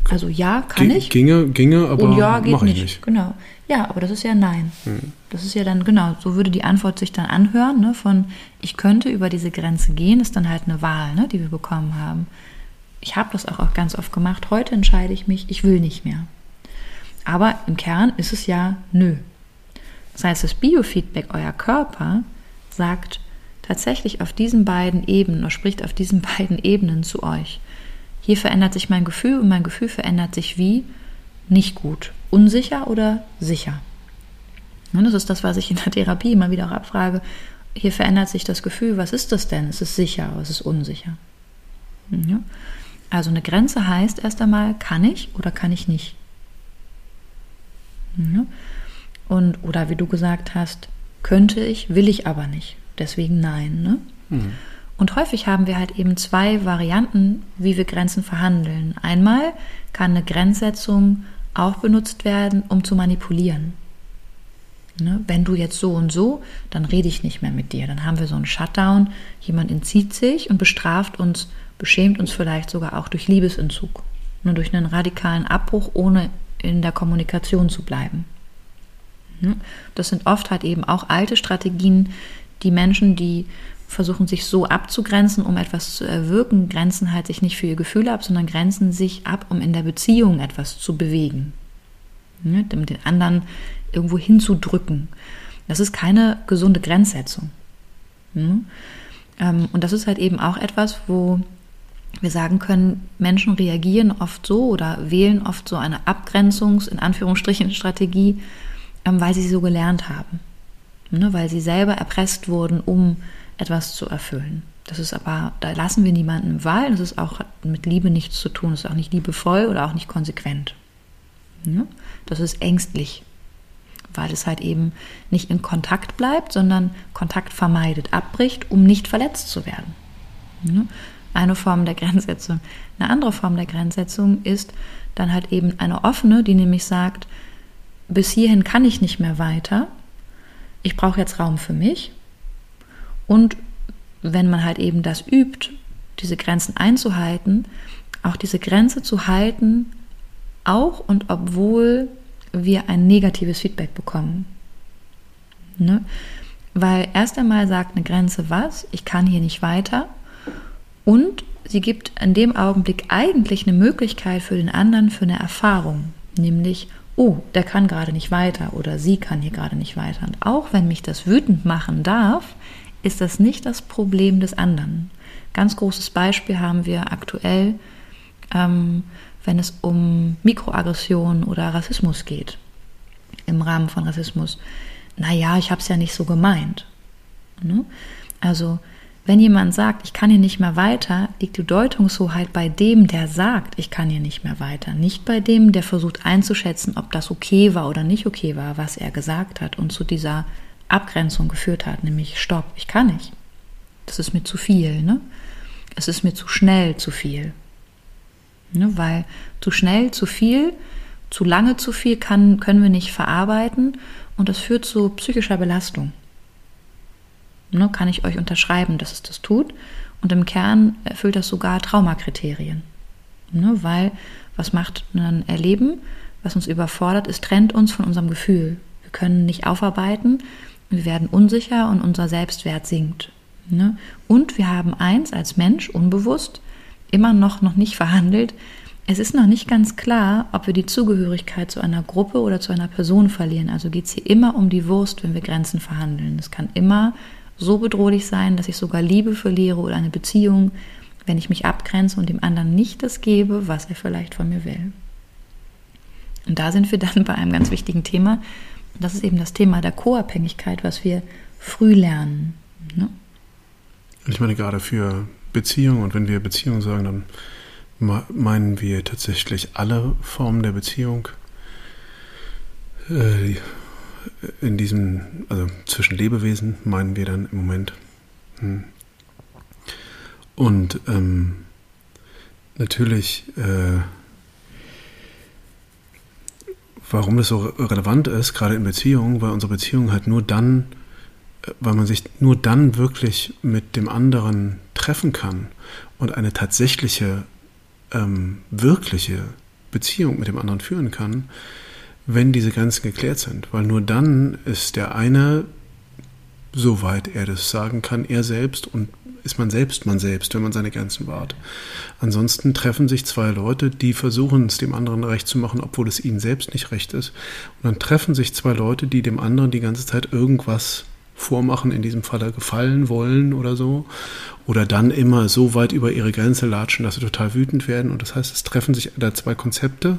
Speaker 2: also ja, kann ich.
Speaker 1: Ginge, ginge, aber
Speaker 2: Und ja, geht
Speaker 1: mache ich
Speaker 2: nicht.
Speaker 1: nicht.
Speaker 2: Genau. Ja, aber das ist ja nein.
Speaker 1: Hm.
Speaker 2: Das ist ja dann, genau, so würde die Antwort sich dann anhören, ne, von ich könnte über diese Grenze gehen, ist dann halt eine Wahl, ne, die wir bekommen haben. Ich habe das auch, auch ganz oft gemacht. Heute entscheide ich mich, ich will nicht mehr. Aber im Kern ist es ja nö. Das heißt, das Biofeedback, euer Körper, sagt tatsächlich auf diesen beiden Ebenen oder spricht auf diesen beiden Ebenen zu euch. Hier verändert sich mein Gefühl und mein Gefühl verändert sich wie? Nicht gut. Unsicher oder sicher? Und das ist das, was ich in der Therapie immer wieder auch abfrage. Hier verändert sich das Gefühl, was ist das denn? Ist es sicher oder ist es unsicher? Ja. Also eine Grenze heißt erst einmal, kann ich oder kann ich nicht? Ja. Und, oder wie du gesagt hast, könnte ich, will ich aber nicht. Deswegen nein. Ne?
Speaker 1: Mhm.
Speaker 2: Und häufig haben wir halt eben zwei Varianten, wie wir Grenzen verhandeln. Einmal kann eine Grenzsetzung auch benutzt werden, um zu manipulieren. Ne? Wenn du jetzt so und so, dann rede ich nicht mehr mit dir. Dann haben wir so einen Shutdown. Jemand entzieht sich und bestraft uns, beschämt uns vielleicht sogar auch durch Liebesentzug. Nur durch einen radikalen Abbruch, ohne in der Kommunikation zu bleiben. Ne? Das sind oft halt eben auch alte Strategien, die Menschen, die versuchen sich so abzugrenzen, um etwas zu erwirken, grenzen halt sich nicht für ihr Gefühl ab, sondern grenzen sich ab, um in der Beziehung etwas zu bewegen. Ne? Um den anderen irgendwo hinzudrücken. Das ist keine gesunde Grenzsetzung. Ne? Ähm, und das ist halt eben auch etwas, wo wir sagen können, Menschen reagieren oft so oder wählen oft so eine Abgrenzungs-, in Anführungsstrichen, Strategie, ähm, weil sie so gelernt haben. Ne? Weil sie selber erpresst wurden, um etwas zu erfüllen. Das ist aber, da lassen wir niemanden Wahl. Das ist auch mit Liebe nichts zu tun. Das ist auch nicht liebevoll oder auch nicht konsequent. Ja? Das ist ängstlich, weil es halt eben nicht in Kontakt bleibt, sondern Kontakt vermeidet, abbricht, um nicht verletzt zu werden. Ja? Eine Form der Grenzsetzung. Eine andere Form der Grenzsetzung ist dann halt eben eine offene, die nämlich sagt, bis hierhin kann ich nicht mehr weiter. Ich brauche jetzt Raum für mich und wenn man halt eben das übt, diese Grenzen einzuhalten, auch diese Grenze zu halten, auch und obwohl wir ein negatives Feedback bekommen. Ne? Weil erst einmal sagt eine Grenze was, ich kann hier nicht weiter. Und sie gibt in dem Augenblick eigentlich eine Möglichkeit für den anderen für eine Erfahrung, nämlich, oh, der kann gerade nicht weiter oder sie kann hier gerade nicht weiter. Und auch wenn mich das wütend machen darf, ist das nicht das Problem des anderen. Ganz großes Beispiel haben wir aktuell, ähm, wenn es um Mikroaggression oder Rassismus geht, im Rahmen von Rassismus. Naja, ich habe es ja nicht so gemeint. Ne? Also wenn jemand sagt, ich kann hier nicht mehr weiter, liegt die Deutungshoheit bei dem, der sagt, ich kann hier nicht mehr weiter, nicht bei dem, der versucht einzuschätzen, ob das okay war oder nicht okay war, was er gesagt hat und zu dieser Abgrenzung geführt hat, nämlich Stopp, ich kann nicht. Das ist mir zu viel, ne? Es ist mir zu schnell zu viel. Ne? Weil zu schnell zu viel, zu lange zu viel kann, können wir nicht verarbeiten und das führt zu psychischer Belastung ne, kann ich euch unterschreiben, dass es das tut. Und im Kern erfüllt das sogar Traumakriterien. Ne, weil was macht ein Erleben, was uns überfordert, es trennt uns von unserem Gefühl. Wir können nicht aufarbeiten, wir werden unsicher und unser Selbstwert sinkt. Ne? Und wir haben eins als Mensch unbewusst immer noch, noch nicht verhandelt. Es ist noch nicht ganz klar, ob wir die Zugehörigkeit zu einer Gruppe oder zu einer Person verlieren. Also geht es hier immer um die Wurst, wenn wir Grenzen verhandeln. Es kann immer so bedrohlich sein, dass ich sogar Liebe verliere oder eine Beziehung, wenn ich mich abgrenze und dem anderen nicht das gebe, was er vielleicht von mir will. Und da sind wir dann bei einem ganz wichtigen Thema. Und das ist eben das Thema der Co-Abhängigkeit, was wir früh lernen. Ne?
Speaker 1: Ich meine, gerade für Beziehungen, und wenn wir Beziehung sagen, dann meinen wir tatsächlich alle Formen der Beziehung. Äh, in diesem, also zwischen Lebewesen meinen wir dann im Moment. Hm. Und ähm, natürlich, äh, warum das so relevant ist, gerade in Beziehungen, weil unsere Beziehung halt nur dann, weil man sich nur dann wirklich mit dem anderen treffen kann und eine tatsächliche, ähm, wirkliche Beziehung mit dem anderen führen kann, wenn diese Grenzen geklärt sind. Weil nur dann ist der eine, soweit er das sagen kann, er selbst und ist man selbst man selbst, wenn man seine Grenzen wahrt. Ansonsten treffen sich zwei Leute, die versuchen es dem anderen recht zu machen, obwohl es ihnen selbst nicht recht ist. Und dann treffen sich zwei Leute, die dem anderen die ganze Zeit irgendwas vormachen, in diesem Falle gefallen wollen oder so. Oder dann immer so weit über ihre Grenze latschen, dass sie total wütend werden. Und das heißt, es treffen sich da zwei Konzepte,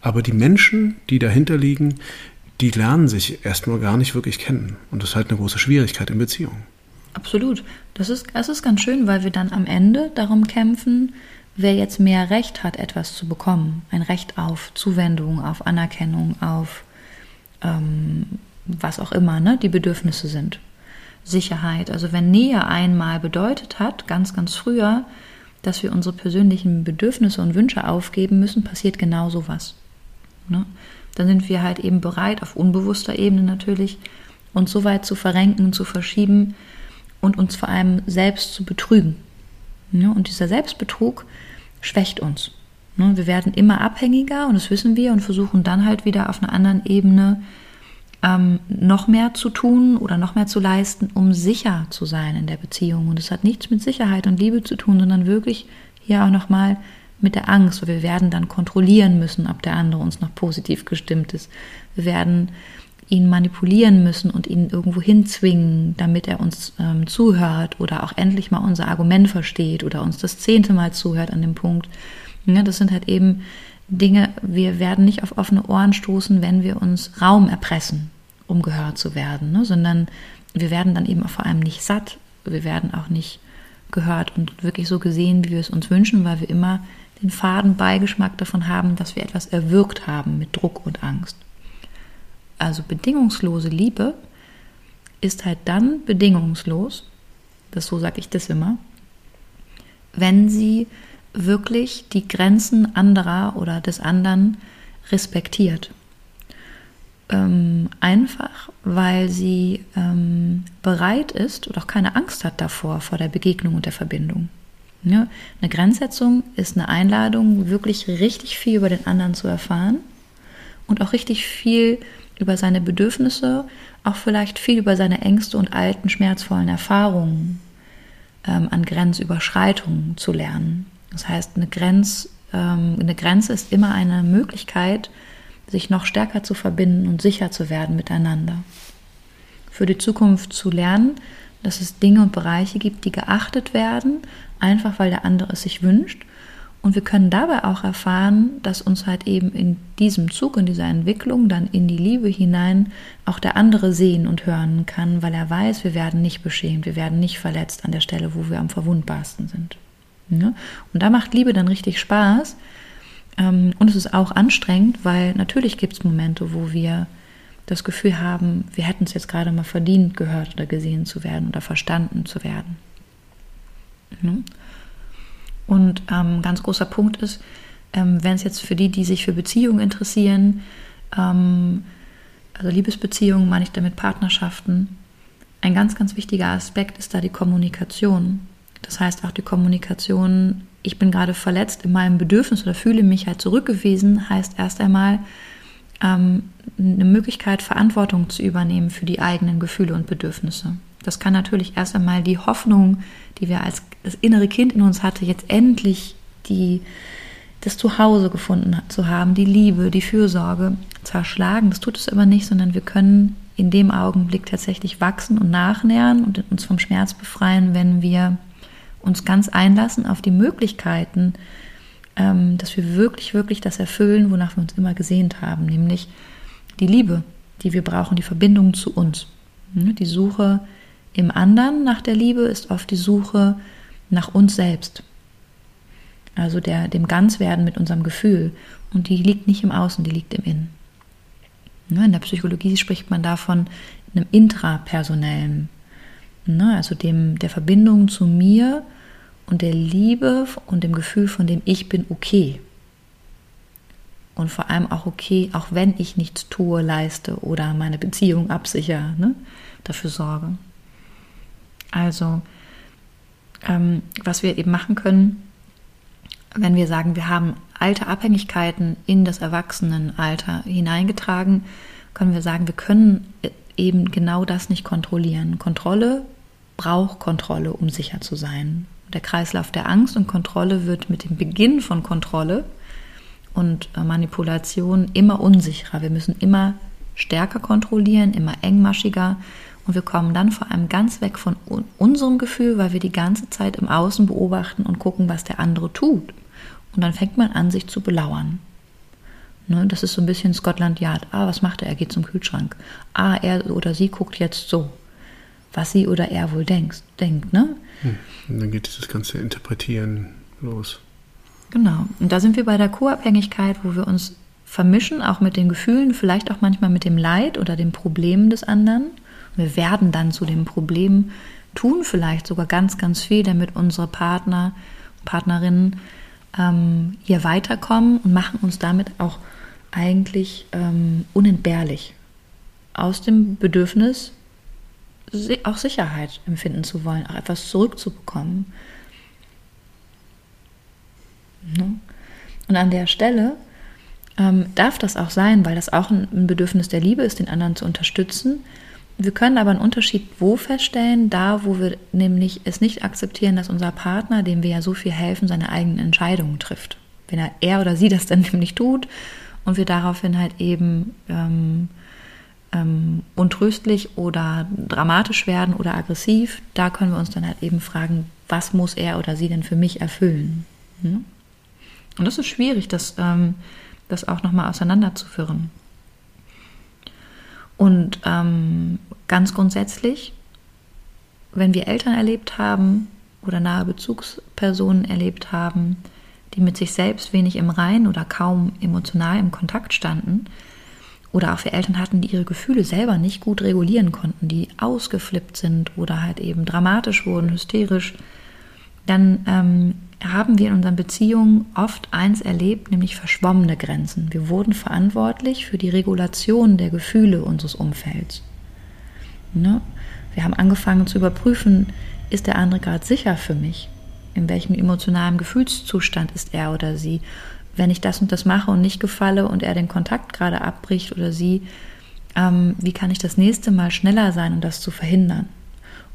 Speaker 1: aber die Menschen, die dahinter liegen, die lernen sich erstmal gar nicht wirklich kennen. Und das ist halt eine große Schwierigkeit in Beziehungen.
Speaker 2: Absolut. Das ist, das ist ganz schön, weil wir dann am Ende darum kämpfen, wer jetzt mehr Recht hat, etwas zu bekommen. Ein Recht auf Zuwendung, auf Anerkennung, auf ähm, was auch immer ne, die Bedürfnisse sind. Sicherheit. Also wenn Nähe einmal bedeutet hat, ganz, ganz früher, dass wir unsere persönlichen Bedürfnisse und Wünsche aufgeben müssen, passiert genau sowas. Ne? Dann sind wir halt eben bereit, auf unbewusster Ebene natürlich, uns so weit zu verrenken, zu verschieben und uns vor allem selbst zu betrügen. Ne? Und dieser Selbstbetrug schwächt uns. Ne? Wir werden immer abhängiger und das wissen wir und versuchen dann halt wieder auf einer anderen Ebene ähm, noch mehr zu tun oder noch mehr zu leisten, um sicher zu sein in der Beziehung. Und es hat nichts mit Sicherheit und Liebe zu tun, sondern wirklich hier auch nochmal mit der Angst, wir werden dann kontrollieren müssen, ob der andere uns noch positiv gestimmt ist. Wir werden ihn manipulieren müssen und ihn irgendwo hinzwingen, damit er uns ähm, zuhört oder auch endlich mal unser Argument versteht oder uns das zehnte Mal zuhört an dem Punkt. Ja, das sind halt eben Dinge, wir werden nicht auf offene Ohren stoßen, wenn wir uns Raum erpressen, um gehört zu werden, ne? sondern wir werden dann eben auch vor allem nicht satt, wir werden auch nicht gehört und wirklich so gesehen, wie wir es uns wünschen, weil wir immer den faden Beigeschmack davon haben, dass wir etwas erwürgt haben mit Druck und Angst. Also bedingungslose Liebe ist halt dann bedingungslos, das so sage ich das immer, wenn sie wirklich die Grenzen anderer oder des anderen respektiert. Ähm, einfach, weil sie ähm, bereit ist und auch keine Angst hat davor, vor der Begegnung und der Verbindung. Ja, eine Grenzsetzung ist eine Einladung, wirklich richtig viel über den anderen zu erfahren und auch richtig viel über seine Bedürfnisse, auch vielleicht viel über seine Ängste und alten schmerzvollen Erfahrungen ähm, an Grenzüberschreitungen zu lernen. Das heißt, eine, Grenz, ähm, eine Grenze ist immer eine Möglichkeit, sich noch stärker zu verbinden und sicher zu werden miteinander. Für die Zukunft zu lernen, dass es Dinge und Bereiche gibt, die geachtet werden, einfach weil der andere es sich wünscht. Und wir können dabei auch erfahren, dass uns halt eben in diesem Zug, in dieser Entwicklung, dann in die Liebe hinein auch der andere sehen und hören kann, weil er weiß, wir werden nicht beschämt, wir werden nicht verletzt an der Stelle, wo wir am verwundbarsten sind. Ja? Und da macht Liebe dann richtig Spaß. Ähm, und es ist auch anstrengend, weil natürlich gibt es Momente, wo wir das Gefühl haben, wir hätten es jetzt gerade mal verdient, gehört oder gesehen zu werden oder verstanden zu werden. Und ähm, ganz großer Punkt ist, ähm, wenn es jetzt für die, die sich für Beziehungen interessieren, ähm, also Liebesbeziehungen meine ich damit Partnerschaften, ein ganz, ganz wichtiger Aspekt ist da die Kommunikation. Das heißt auch die Kommunikation, ich bin gerade verletzt in meinem Bedürfnis oder fühle mich halt zurückgewiesen, heißt erst einmal ähm, eine Möglichkeit, Verantwortung zu übernehmen für die eigenen Gefühle und Bedürfnisse. Das kann natürlich erst einmal die Hoffnung, die wir als das innere Kind in uns hatte, jetzt endlich die, das Zuhause gefunden zu haben, die Liebe, die Fürsorge zerschlagen. Das tut es aber nicht, sondern wir können in dem Augenblick tatsächlich wachsen und nachnähern und uns vom Schmerz befreien, wenn wir uns ganz einlassen auf die Möglichkeiten, ähm, dass wir wirklich, wirklich das erfüllen, wonach wir uns immer gesehnt haben, nämlich die Liebe, die wir brauchen, die Verbindung zu uns. Ne, die Suche im anderen nach der Liebe ist oft die Suche nach uns selbst. Also der, dem Ganzwerden mit unserem Gefühl. Und die liegt nicht im Außen, die liegt im Innen. Ne, in der Psychologie spricht man davon einem intrapersonellen, ne, also dem, der Verbindung zu mir und der Liebe und dem Gefühl von dem Ich bin okay. Und vor allem auch okay, auch wenn ich nichts tue, leiste oder meine Beziehung absichere, ne, dafür sorge. Also, ähm, was wir eben machen können, wenn wir sagen, wir haben alte Abhängigkeiten in das Erwachsenenalter hineingetragen, können wir sagen, wir können eben genau das nicht kontrollieren. Kontrolle braucht Kontrolle, um sicher zu sein. Der Kreislauf der Angst und Kontrolle wird mit dem Beginn von Kontrolle und äh, Manipulation immer unsicherer. Wir müssen immer stärker kontrollieren, immer engmaschiger und wir kommen dann vor allem ganz weg von unserem Gefühl, weil wir die ganze Zeit im Außen beobachten und gucken, was der andere tut. Und dann fängt man an, sich zu belauern. Ne, das ist so ein bisschen Scotland Yard. Ah, was macht er? Er geht zum Kühlschrank. Ah, er oder sie guckt jetzt so. Was sie oder er wohl denkt, denkt ne?
Speaker 1: Hm. Und dann geht dieses ganze Interpretieren los.
Speaker 2: Genau. Und da sind wir bei der Co-Abhängigkeit, wo wir uns vermischen, auch mit den Gefühlen, vielleicht auch manchmal mit dem Leid oder den Problemen des anderen. Wir werden dann zu dem Problem, tun vielleicht sogar ganz, ganz viel, damit unsere Partner, Partnerinnen ähm, hier weiterkommen und machen uns damit auch eigentlich ähm, unentbehrlich. Aus dem Bedürfnis, auch Sicherheit empfinden zu wollen, auch etwas zurückzubekommen. Ne? Und an der Stelle ähm, darf das auch sein, weil das auch ein Bedürfnis der Liebe ist, den anderen zu unterstützen, wir können aber einen Unterschied wo feststellen? Da, wo wir nämlich es nicht akzeptieren, dass unser Partner, dem wir ja so viel helfen, seine eigenen Entscheidungen trifft. Wenn er, er oder sie das dann nämlich tut und wir daraufhin halt eben ähm, ähm, untröstlich oder dramatisch werden oder aggressiv, da können wir uns dann halt eben fragen, was muss er oder sie denn für mich erfüllen? Hm? Und das ist schwierig, das, ähm, das auch nochmal auseinanderzuführen. Und ähm, ganz grundsätzlich, wenn wir Eltern erlebt haben oder nahe Bezugspersonen erlebt haben, die mit sich selbst wenig im Rein oder kaum emotional im Kontakt standen, oder auch für Eltern hatten, die ihre Gefühle selber nicht gut regulieren konnten, die ausgeflippt sind oder halt eben dramatisch wurden, hysterisch, dann ähm, haben wir in unseren Beziehungen oft eins erlebt, nämlich verschwommene Grenzen. Wir wurden verantwortlich für die Regulation der Gefühle unseres Umfelds. Ne? Wir haben angefangen zu überprüfen, ist der andere gerade sicher für mich? In welchem emotionalen Gefühlszustand ist er oder sie? Wenn ich das und das mache und nicht gefalle und er den Kontakt gerade abbricht oder sie, ähm, wie kann ich das nächste Mal schneller sein, um das zu verhindern?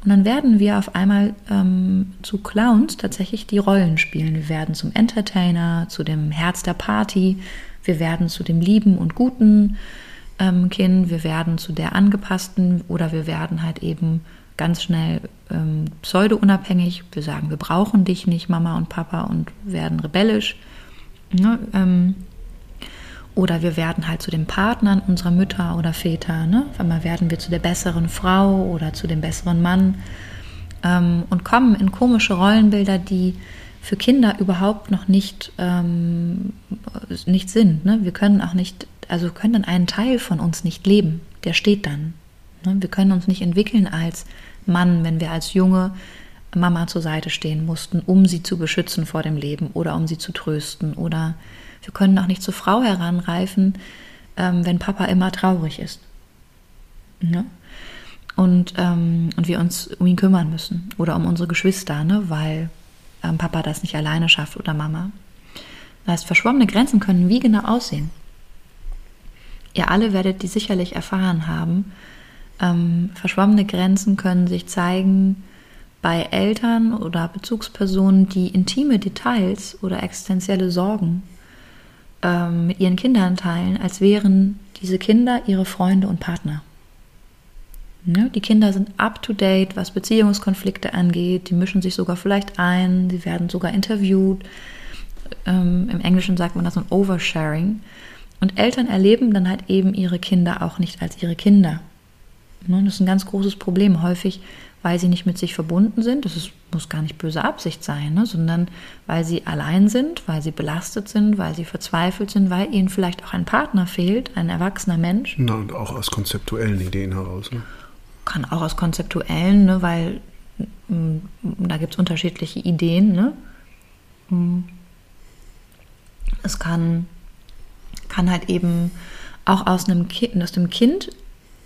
Speaker 2: Und dann werden wir auf einmal ähm, zu Clowns tatsächlich die Rollen spielen. Wir werden zum Entertainer, zu dem Herz der Party, wir werden zu dem lieben und guten ähm, Kind, wir werden zu der angepassten oder wir werden halt eben ganz schnell ähm, pseudo-unabhängig. Wir sagen, wir brauchen dich nicht, Mama und Papa, und werden rebellisch. Ne? Ähm, oder wir werden halt zu den Partnern unserer Mütter oder Väter. Ne? Auf einmal werden wir zu der besseren Frau oder zu dem besseren Mann ähm, und kommen in komische Rollenbilder, die für Kinder überhaupt noch nicht, ähm, nicht sind. Ne? Wir können auch nicht, also können dann einen Teil von uns nicht leben. Der steht dann. Ne? Wir können uns nicht entwickeln als Mann, wenn wir als junge Mama zur Seite stehen mussten, um sie zu beschützen vor dem Leben oder um sie zu trösten. Oder wir können auch nicht zur Frau heranreifen, ähm, wenn Papa immer traurig ist. Ne? Und, ähm, und wir uns um ihn kümmern müssen oder um unsere Geschwister, ne? weil ähm, Papa das nicht alleine schafft oder Mama. Das heißt, verschwommene Grenzen können wie genau aussehen. Ihr alle werdet die sicherlich erfahren haben, verschwommene Grenzen können sich zeigen bei Eltern oder Bezugspersonen, die intime Details oder existenzielle Sorgen ähm, mit ihren Kindern teilen, als wären diese Kinder ihre Freunde und Partner. Ja, die Kinder sind up-to-date, was Beziehungskonflikte angeht. Die mischen sich sogar vielleicht ein. Sie werden sogar interviewt. Ähm, Im Englischen sagt man das ein Oversharing. Und Eltern erleben dann halt eben ihre Kinder auch nicht als ihre Kinder. Ne, das ist ein ganz großes Problem, häufig, weil sie nicht mit sich verbunden sind. Das ist, muss gar nicht böse Absicht sein, ne? sondern weil sie allein sind, weil sie belastet sind, weil sie verzweifelt sind, weil ihnen vielleicht auch ein Partner fehlt, ein erwachsener Mensch.
Speaker 1: Na, und auch aus konzeptuellen Ideen heraus. Ne?
Speaker 2: Kann auch aus konzeptuellen, ne? weil mh, da gibt es unterschiedliche Ideen. Ne? Es kann, kann halt eben auch aus, einem kind, aus dem Kind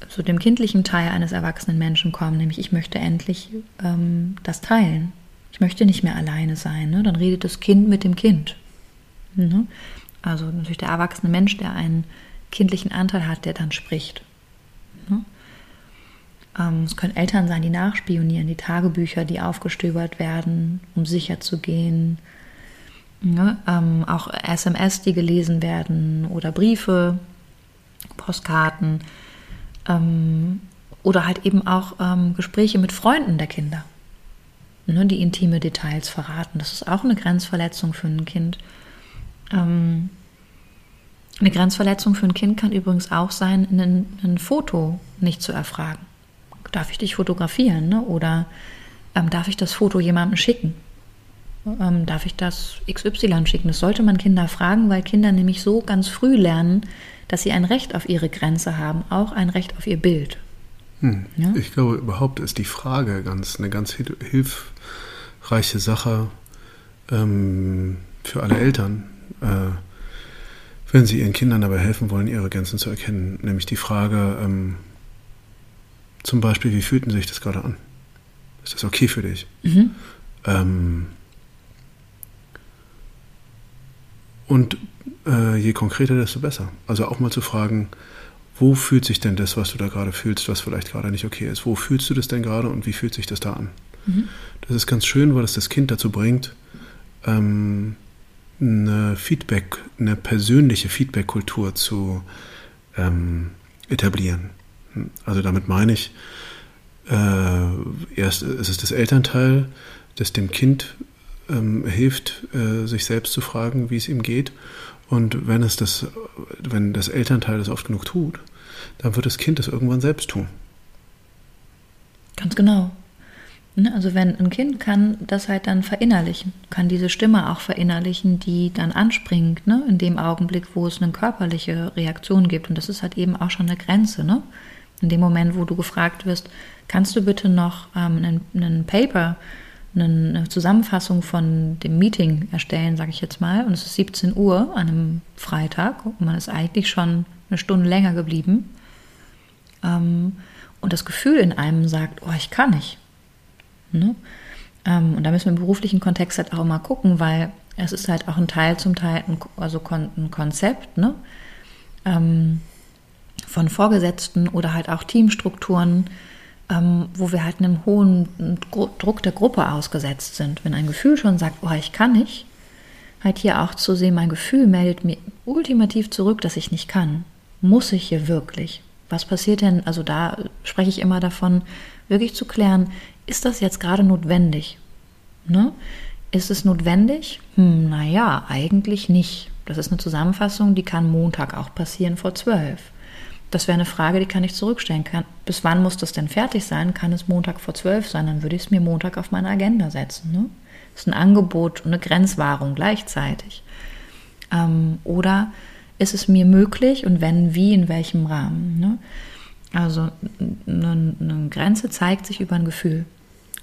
Speaker 2: zu dem kindlichen Teil eines erwachsenen Menschen kommen, nämlich ich möchte endlich ähm, das teilen. Ich möchte nicht mehr alleine sein. Ne? Dann redet das Kind mit dem Kind. Ne? Also natürlich der erwachsene Mensch, der einen kindlichen Anteil hat, der dann spricht. Ne? Ähm, es können Eltern sein, die nachspionieren, die Tagebücher, die aufgestöbert werden, um sicher zu gehen. Ne? Ähm, auch SMS, die gelesen werden oder Briefe, Postkarten oder halt eben auch ähm, Gespräche mit Freunden der Kinder, ne, die intime Details verraten. Das ist auch eine Grenzverletzung für ein Kind. Ähm, eine Grenzverletzung für ein Kind kann übrigens auch sein, ein, ein Foto nicht zu erfragen. Darf ich dich fotografieren? Ne? Oder ähm, darf ich das Foto jemandem schicken? Ähm, darf ich das XY schicken? Das sollte man Kinder fragen, weil Kinder nämlich so ganz früh lernen, dass sie ein Recht auf ihre Grenze haben, auch ein Recht auf ihr Bild.
Speaker 1: Hm. Ja? Ich glaube, überhaupt ist die Frage ganz eine ganz hilfreiche Sache ähm, für alle Eltern, äh, wenn sie ihren Kindern dabei helfen wollen, ihre Grenzen zu erkennen. Nämlich die Frage, ähm, zum Beispiel, wie fühlten sich das gerade an? Ist das okay für dich? Mhm. Ähm, und äh, je konkreter, desto besser. Also auch mal zu fragen, wo fühlt sich denn das, was du da gerade fühlst, was vielleicht gerade nicht okay ist? Wo fühlst du das denn gerade und wie fühlt sich das da an? Mhm. Das ist ganz schön, weil es das Kind dazu bringt, ähm, eine Feedback, eine persönliche Feedback-Kultur zu ähm, etablieren. Also damit meine ich, äh, erst ist es das Elternteil, das dem Kind ähm, hilft, äh, sich selbst zu fragen, wie es ihm geht. Und wenn es das, wenn das Elternteil das oft genug tut, dann wird das Kind das irgendwann selbst tun.
Speaker 2: Ganz genau. Ne, also wenn ein Kind kann das halt dann verinnerlichen, kann diese Stimme auch verinnerlichen, die dann anspringt, ne, in dem Augenblick, wo es eine körperliche Reaktion gibt. Und das ist halt eben auch schon eine Grenze, ne? In dem Moment, wo du gefragt wirst, kannst du bitte noch ähm, einen, einen Paper eine Zusammenfassung von dem Meeting erstellen, sage ich jetzt mal. Und es ist 17 Uhr an einem Freitag und man ist eigentlich schon eine Stunde länger geblieben. Ähm, und das Gefühl in einem sagt, oh, ich kann nicht. Ne? Ähm, und da müssen wir im beruflichen Kontext halt auch immer gucken, weil es ist halt auch ein Teil zum Teil, ein, also ein Konzept ne? Ähm, von Vorgesetzten oder halt auch Teamstrukturen, ähm, wo wir halt einem hohen Druck der Gruppe ausgesetzt sind. Wenn ein Gefühl schon sagt, oh, ich kann nicht, halt hier auch zu sehen, mein Gefühl meldet mir ultimativ zurück, dass ich nicht kann. Muss ich hier wirklich? Was passiert denn? Also da spreche ich immer davon, wirklich zu klären, ist das jetzt gerade notwendig? Ne? Ist es notwendig? Hm, naja, eigentlich nicht. Das ist eine Zusammenfassung, die kann Montag auch passieren vor zwölf. Das wäre eine Frage, die kann ich zurückstellen. Kann, bis wann muss das denn fertig sein? Kann es Montag vor zwölf sein? Dann würde ich es mir Montag auf meine Agenda setzen. Ne? Das ist ein Angebot und eine Grenzwahrung gleichzeitig. Ähm, oder ist es mir möglich und wenn, wie, in welchem Rahmen? Ne? Also eine, eine Grenze zeigt sich über ein Gefühl.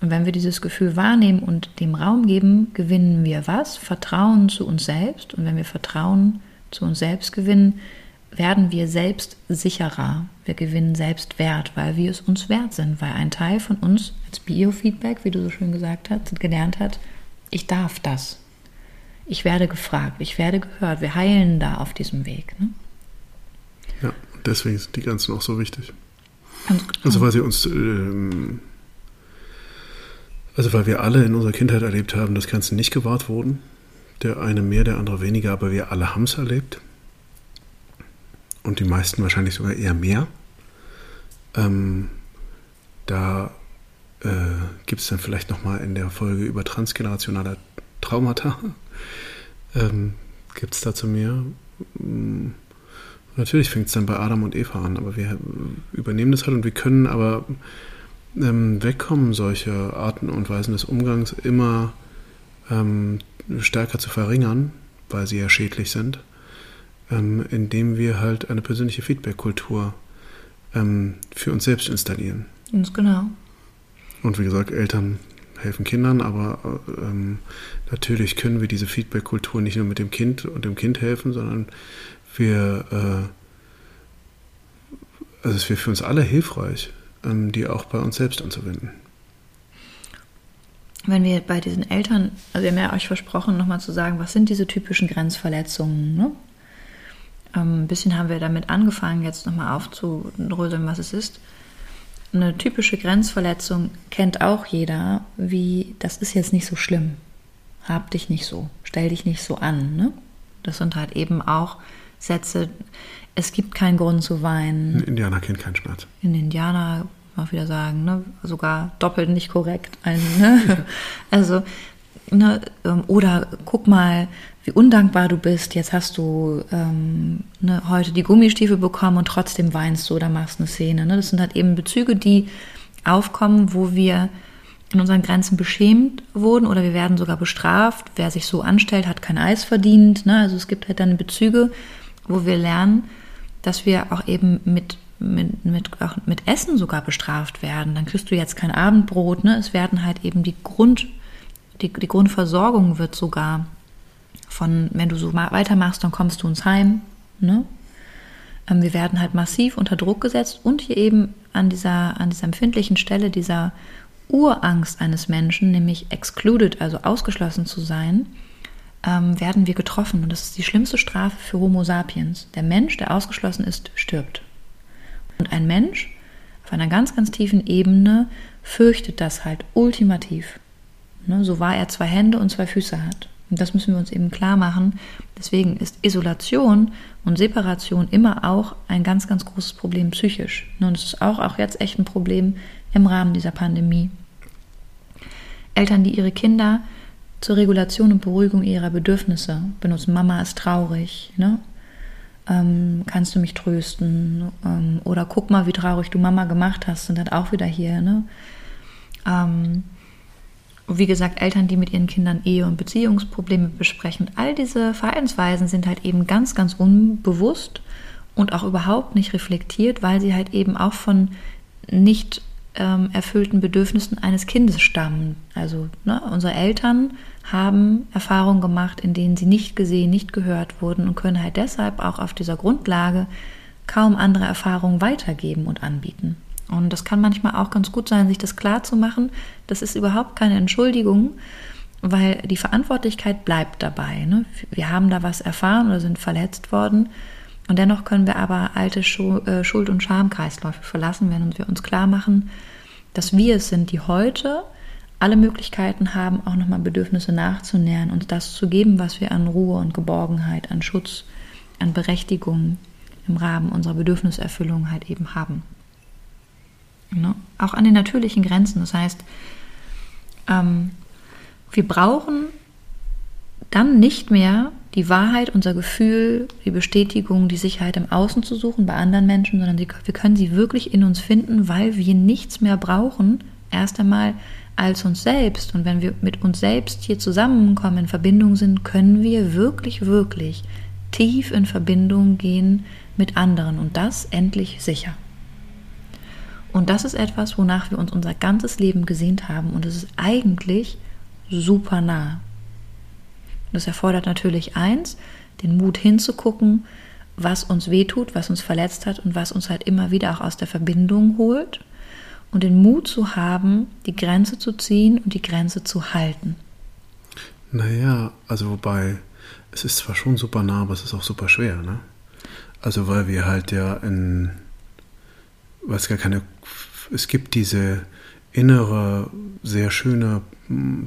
Speaker 2: Und wenn wir dieses Gefühl wahrnehmen und dem Raum geben, gewinnen wir was? Vertrauen zu uns selbst. Und wenn wir Vertrauen zu uns selbst gewinnen, werden wir selbst sicherer. Wir gewinnen Selbstwert, weil wir es uns wert sind, weil ein Teil von uns als Biofeedback, wie du so schön gesagt hast, gelernt hat, ich darf das. Ich werde gefragt, ich werde gehört. Wir heilen da auf diesem Weg. Ne?
Speaker 1: Ja, deswegen sind die Grenzen auch so wichtig. Also weil sie uns, ähm, also weil wir alle in unserer Kindheit erlebt haben, dass Grenzen nicht gewahrt wurden. Der eine mehr, der andere weniger, aber wir alle haben es erlebt und die meisten wahrscheinlich sogar eher mehr. Ähm, da äh, gibt es dann vielleicht nochmal in der Folge über transgenerationale Traumata. Ähm, gibt es dazu mehr? Hm, natürlich fängt es dann bei Adam und Eva an, aber wir übernehmen das halt und wir können aber ähm, wegkommen, solche Arten und Weisen des Umgangs immer ähm, stärker zu verringern, weil sie ja schädlich sind ähm, indem wir halt eine persönliche Feedback-Kultur ähm, für uns selbst installieren.
Speaker 2: Ganz genau.
Speaker 1: Und wie gesagt, Eltern helfen Kindern, aber ähm, natürlich können wir diese Feedback-Kultur nicht nur mit dem Kind und dem Kind helfen, sondern wir, äh, also es wäre für uns alle hilfreich, ähm, die auch bei uns selbst anzuwenden.
Speaker 2: Wenn wir bei diesen Eltern, also wir haben ja euch versprochen, nochmal zu sagen, was sind diese typischen Grenzverletzungen, ne? Ähm, ein bisschen haben wir damit angefangen, jetzt nochmal aufzudröseln, was es ist. Eine typische Grenzverletzung kennt auch jeder, wie das ist jetzt nicht so schlimm. Hab dich nicht so, stell dich nicht so an. Ne? Das sind halt eben auch Sätze, es gibt keinen Grund zu weinen.
Speaker 1: Ein Indianer kennt keinen Schmerz.
Speaker 2: Ein Indianer, mal wieder sagen, ne? sogar doppelt nicht korrekt. Ein, ne? Also, ne? Ähm, oder guck mal, wie undankbar du bist. Jetzt hast du ähm, ne, heute die Gummistiefel bekommen und trotzdem weinst du oder machst eine Szene. Ne? Das sind halt eben Bezüge, die aufkommen, wo wir in unseren Grenzen beschämt wurden oder wir werden sogar bestraft. Wer sich so anstellt, hat kein Eis verdient. Ne? Also es gibt halt dann Bezüge, wo wir lernen, dass wir auch eben mit, mit, mit, auch mit Essen sogar bestraft werden. Dann kriegst du jetzt kein Abendbrot. Ne? Es werden halt eben die Grund, die, die Grundversorgung wird sogar von, wenn du so weitermachst, dann kommst du ins Heim. Ne? Ähm, wir werden halt massiv unter Druck gesetzt und hier eben an dieser, an dieser empfindlichen Stelle dieser Urangst eines Menschen, nämlich excluded, also ausgeschlossen zu sein, ähm, werden wir getroffen. Und das ist die schlimmste Strafe für Homo sapiens. Der Mensch, der ausgeschlossen ist, stirbt. Und ein Mensch auf einer ganz, ganz tiefen Ebene fürchtet das halt ultimativ. Ne, so wahr er zwei Hände und zwei Füße hat. Und das müssen wir uns eben klar machen. Deswegen ist Isolation und Separation immer auch ein ganz, ganz großes Problem psychisch. Und es ist auch, auch jetzt echt ein Problem im Rahmen dieser Pandemie. Eltern, die ihre Kinder zur Regulation und Beruhigung ihrer Bedürfnisse benutzen. Mama ist traurig, ne? Ähm, kannst du mich trösten? Ähm, oder guck mal, wie traurig du Mama gemacht hast, sind dann auch wieder hier. Ne? Ähm, wie gesagt, Eltern, die mit ihren Kindern Ehe- und Beziehungsprobleme besprechen. All diese Verhaltensweisen sind halt eben ganz, ganz unbewusst und auch überhaupt nicht reflektiert, weil sie halt eben auch von nicht ähm, erfüllten Bedürfnissen eines Kindes stammen. Also ne, unsere Eltern haben Erfahrungen gemacht, in denen sie nicht gesehen, nicht gehört wurden und können halt deshalb auch auf dieser Grundlage kaum andere Erfahrungen weitergeben und anbieten. Und das kann manchmal auch ganz gut sein, sich das klar zu machen. Das ist überhaupt keine Entschuldigung, weil die Verantwortlichkeit bleibt dabei. Ne? Wir haben da was erfahren oder sind verletzt worden. Und dennoch können wir aber alte äh, Schuld- und Schamkreisläufe verlassen, wenn wir uns klar machen, dass wir es sind, die heute alle Möglichkeiten haben, auch nochmal Bedürfnisse nachzunähern und das zu geben, was wir an Ruhe und Geborgenheit, an Schutz, an Berechtigung im Rahmen unserer Bedürfniserfüllung halt eben haben. Ne? Auch an den natürlichen Grenzen. Das heißt, ähm, wir brauchen dann nicht mehr die Wahrheit, unser Gefühl, die Bestätigung, die Sicherheit im Außen zu suchen bei anderen Menschen, sondern wir können sie wirklich in uns finden, weil wir nichts mehr brauchen, erst einmal als uns selbst. Und wenn wir mit uns selbst hier zusammenkommen, in Verbindung sind, können wir wirklich, wirklich tief in Verbindung gehen mit anderen und das endlich sicher. Und das ist etwas, wonach wir uns unser ganzes Leben gesehnt haben und es ist eigentlich super nah. Das erfordert natürlich eins, den Mut hinzugucken, was uns wehtut, was uns verletzt hat und was uns halt immer wieder auch aus der Verbindung holt und den Mut zu haben, die Grenze zu ziehen und die Grenze zu halten.
Speaker 1: Naja, also wobei, es ist zwar schon super nah, aber es ist auch super schwer, ne? Also weil wir halt ja in, was gar keine, es gibt diese innere, sehr schöne,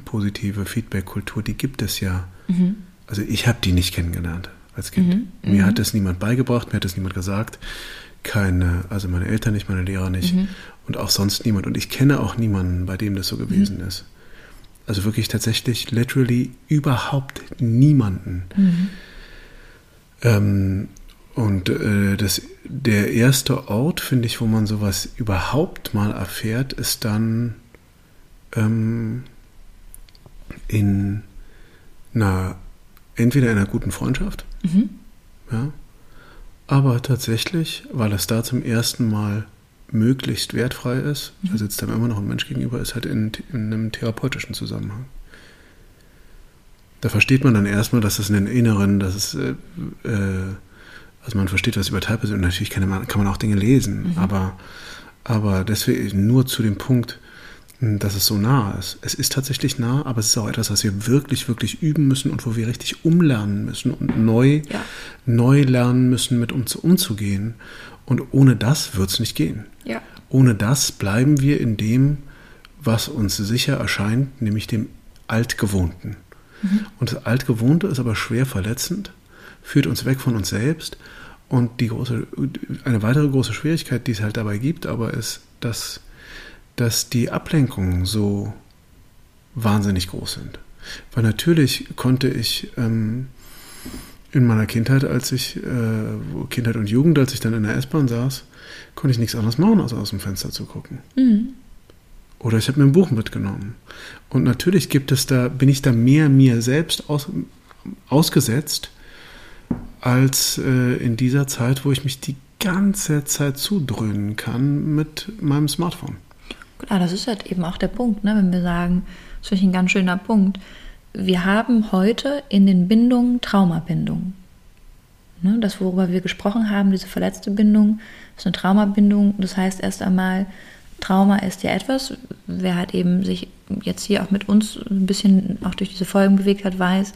Speaker 1: positive Feedback-Kultur, die gibt es ja. Mhm. Also ich habe die nicht kennengelernt als Kind. Mhm. Mir mhm. hat es niemand beigebracht, mir hat es niemand gesagt. Keine, also meine Eltern nicht, meine Lehrer nicht mhm. und auch sonst niemand. Und ich kenne auch niemanden, bei dem das so gewesen mhm. ist. Also wirklich tatsächlich, literally überhaupt niemanden. Mhm. Ähm, und äh, das, der erste Ort, finde ich, wo man sowas überhaupt mal erfährt, ist dann ähm, in einer, entweder in einer guten Freundschaft, mhm. ja, aber tatsächlich, weil es da zum ersten Mal möglichst wertfrei ist, mhm. da sitzt dann immer noch ein Mensch gegenüber, ist halt in, in einem therapeutischen Zusammenhang. Da versteht man dann erstmal, dass es in den Inneren, dass es äh, äh, also man versteht was über Teilpersonen. Natürlich kann man, kann man auch Dinge lesen, mhm. aber, aber deswegen nur zu dem Punkt, dass es so nah ist. Es ist tatsächlich nah, aber es ist auch etwas, was wir wirklich, wirklich üben müssen und wo wir richtig umlernen müssen und neu, ja. neu lernen müssen, mit uns umzugehen. Und ohne das wird es nicht gehen. Ja. Ohne das bleiben wir in dem, was uns sicher erscheint, nämlich dem Altgewohnten. Mhm. Und das Altgewohnte ist aber schwer verletzend führt uns weg von uns selbst. Und die große, eine weitere große Schwierigkeit, die es halt dabei gibt, aber ist, dass, dass die Ablenkungen so wahnsinnig groß sind. Weil natürlich konnte ich ähm, in meiner Kindheit, als ich, äh, Kindheit und Jugend, als ich dann in der S-Bahn saß, konnte ich nichts anderes machen, als aus dem Fenster zu gucken. Mhm. Oder ich habe mir ein Buch mitgenommen. Und natürlich gibt es da, bin ich da mehr mir selbst aus, ausgesetzt als äh, in dieser Zeit, wo ich mich die ganze Zeit zudröhnen kann mit meinem Smartphone.
Speaker 2: Klar, das ist halt eben auch der Punkt, ne? wenn wir sagen, das ist ein ganz schöner Punkt. Wir haben heute in den Bindungen Traumabindungen. Ne? Das, worüber wir gesprochen haben, diese verletzte Bindung, ist eine Traumabindung. Das heißt erst einmal, Trauma ist ja etwas, wer halt eben sich jetzt hier auch mit uns ein bisschen auch durch diese Folgen bewegt hat, weiß,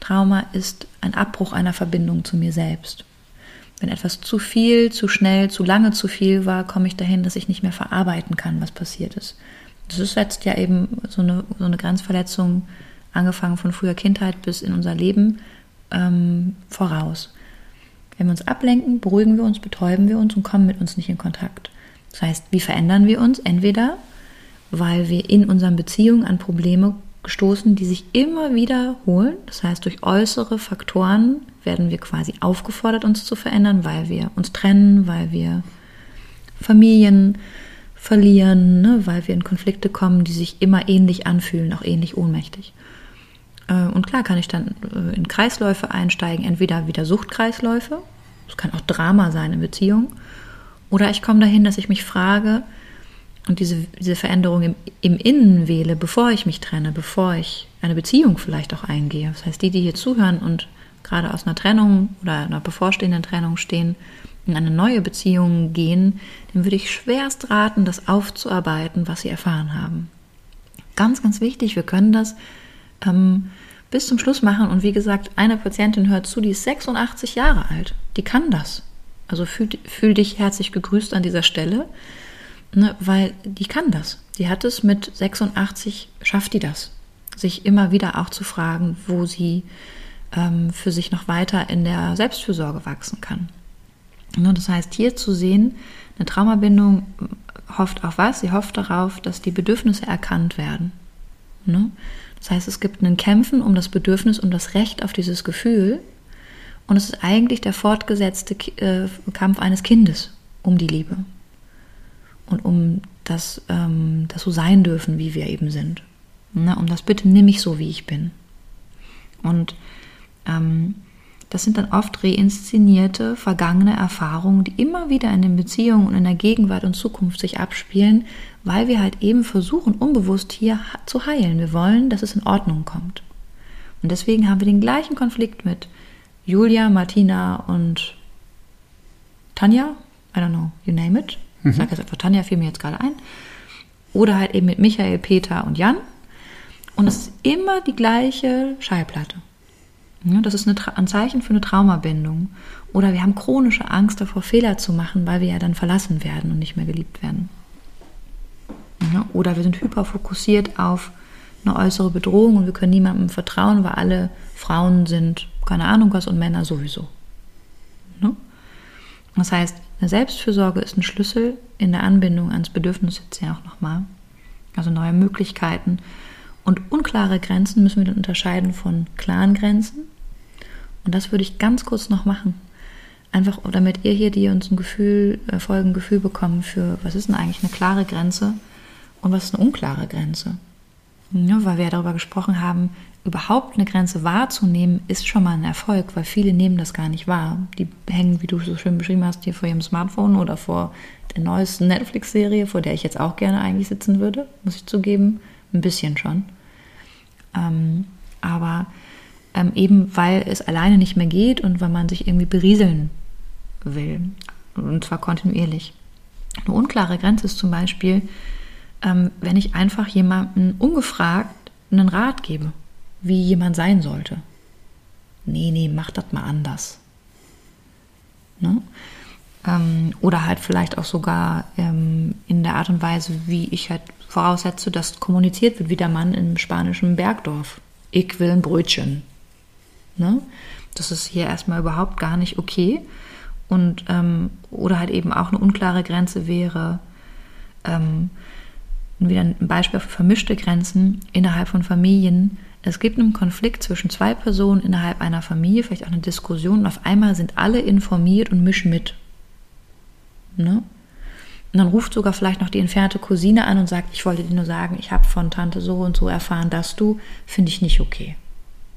Speaker 2: Trauma ist ein Abbruch einer Verbindung zu mir selbst. Wenn etwas zu viel, zu schnell, zu lange zu viel war, komme ich dahin, dass ich nicht mehr verarbeiten kann, was passiert ist. Das ist jetzt ja eben so eine, so eine Grenzverletzung, angefangen von früher Kindheit bis in unser Leben, ähm, voraus. Wenn wir uns ablenken, beruhigen wir uns, betäuben wir uns und kommen mit uns nicht in Kontakt. Das heißt, wie verändern wir uns? Entweder, weil wir in unseren Beziehungen an Probleme gestoßen, die sich immer wiederholen. Das heißt, durch äußere Faktoren werden wir quasi aufgefordert, uns zu verändern, weil wir uns trennen, weil wir Familien verlieren, ne, weil wir in Konflikte kommen, die sich immer ähnlich anfühlen, auch ähnlich ohnmächtig. Äh, und klar kann ich dann äh, in Kreisläufe einsteigen, entweder wieder Suchtkreisläufe, das kann auch Drama sein in Beziehung, oder ich komme dahin, dass ich mich frage, und diese, diese Veränderung im, im Innen wähle, bevor ich mich trenne, bevor ich eine Beziehung vielleicht auch eingehe. Das heißt, die, die hier zuhören und gerade aus einer Trennung oder einer bevorstehenden Trennung stehen, in eine neue Beziehung gehen, dem würde ich schwerst raten, das aufzuarbeiten, was sie erfahren haben. Ganz, ganz wichtig, wir können das ähm, bis zum Schluss machen. Und wie gesagt, eine Patientin hört zu, die ist 86 Jahre alt. Die kann das. Also fühl, fühl dich herzlich gegrüßt an dieser Stelle. Ne, weil die kann das. Die hat es mit 86, schafft die das. Sich immer wieder auch zu fragen, wo sie ähm, für sich noch weiter in der Selbstfürsorge wachsen kann. Ne, das heißt, hier zu sehen, eine Traumabindung hofft auf was? Sie hofft darauf, dass die Bedürfnisse erkannt werden. Ne? Das heißt, es gibt ein Kämpfen um das Bedürfnis, um das Recht auf dieses Gefühl. Und es ist eigentlich der fortgesetzte äh, Kampf eines Kindes um die Liebe und um das, ähm, das so sein dürfen, wie wir eben sind. Ne? Um das bitte nimm ich so, wie ich bin. Und ähm, das sind dann oft reinszenierte, vergangene Erfahrungen, die immer wieder in den Beziehungen und in der Gegenwart und Zukunft sich abspielen, weil wir halt eben versuchen, unbewusst hier zu heilen. Wir wollen, dass es in Ordnung kommt. Und deswegen haben wir den gleichen Konflikt mit Julia, Martina und Tanja. I don't know, you name it. Ich sage jetzt einfach Tanja, fiel mir jetzt gerade ein. Oder halt eben mit Michael, Peter und Jan. Und es ist immer die gleiche Schallplatte. Ja, das ist ein Zeichen für eine Traumabindung. Oder wir haben chronische Angst davor, Fehler zu machen, weil wir ja dann verlassen werden und nicht mehr geliebt werden. Ja, oder wir sind hyperfokussiert auf eine äußere Bedrohung und wir können niemandem vertrauen, weil alle Frauen sind, keine Ahnung was, und Männer sowieso. Ja? Das heißt, eine Selbstfürsorge ist ein Schlüssel in der Anbindung ans Bedürfnis jetzt ja auch nochmal. Also neue Möglichkeiten. Und unklare Grenzen müssen wir dann unterscheiden von klaren Grenzen. Und das würde ich ganz kurz noch machen. Einfach, damit ihr hier, die uns ein Gefühl, äh, folgen, Gefühl bekommen für, was ist denn eigentlich eine klare Grenze und was ist eine unklare Grenze. Ja, weil wir ja darüber gesprochen haben, überhaupt eine Grenze wahrzunehmen, ist schon mal ein Erfolg, weil viele nehmen das gar nicht wahr. Die hängen, wie du so schön beschrieben hast, hier vor ihrem Smartphone oder vor der neuesten Netflix-Serie, vor der ich jetzt auch gerne eigentlich sitzen würde, muss ich zugeben. Ein bisschen schon. Ähm, aber ähm, eben weil es alleine nicht mehr geht und weil man sich irgendwie berieseln will. Und zwar kontinuierlich. Eine unklare Grenze ist zum Beispiel, ähm, wenn ich einfach jemandem ungefragt einen Rat gebe wie jemand sein sollte. Nee, nee, mach das mal anders. Ne? Ähm, oder halt vielleicht auch sogar ähm, in der Art und Weise, wie ich halt voraussetze, dass kommuniziert wird, wie der Mann im spanischen Bergdorf. Ich will ein Brötchen. Ne? Das ist hier erstmal überhaupt gar nicht okay. Und, ähm, oder halt eben auch eine unklare Grenze wäre, ähm, wieder ein Beispiel für vermischte Grenzen innerhalb von Familien, es gibt einen Konflikt zwischen zwei Personen innerhalb einer Familie, vielleicht auch eine Diskussion, und auf einmal sind alle informiert und mischen mit. Ne? Und dann ruft sogar vielleicht noch die entfernte Cousine an und sagt, ich wollte dir nur sagen, ich habe von Tante so und so erfahren, dass du, finde ich nicht okay.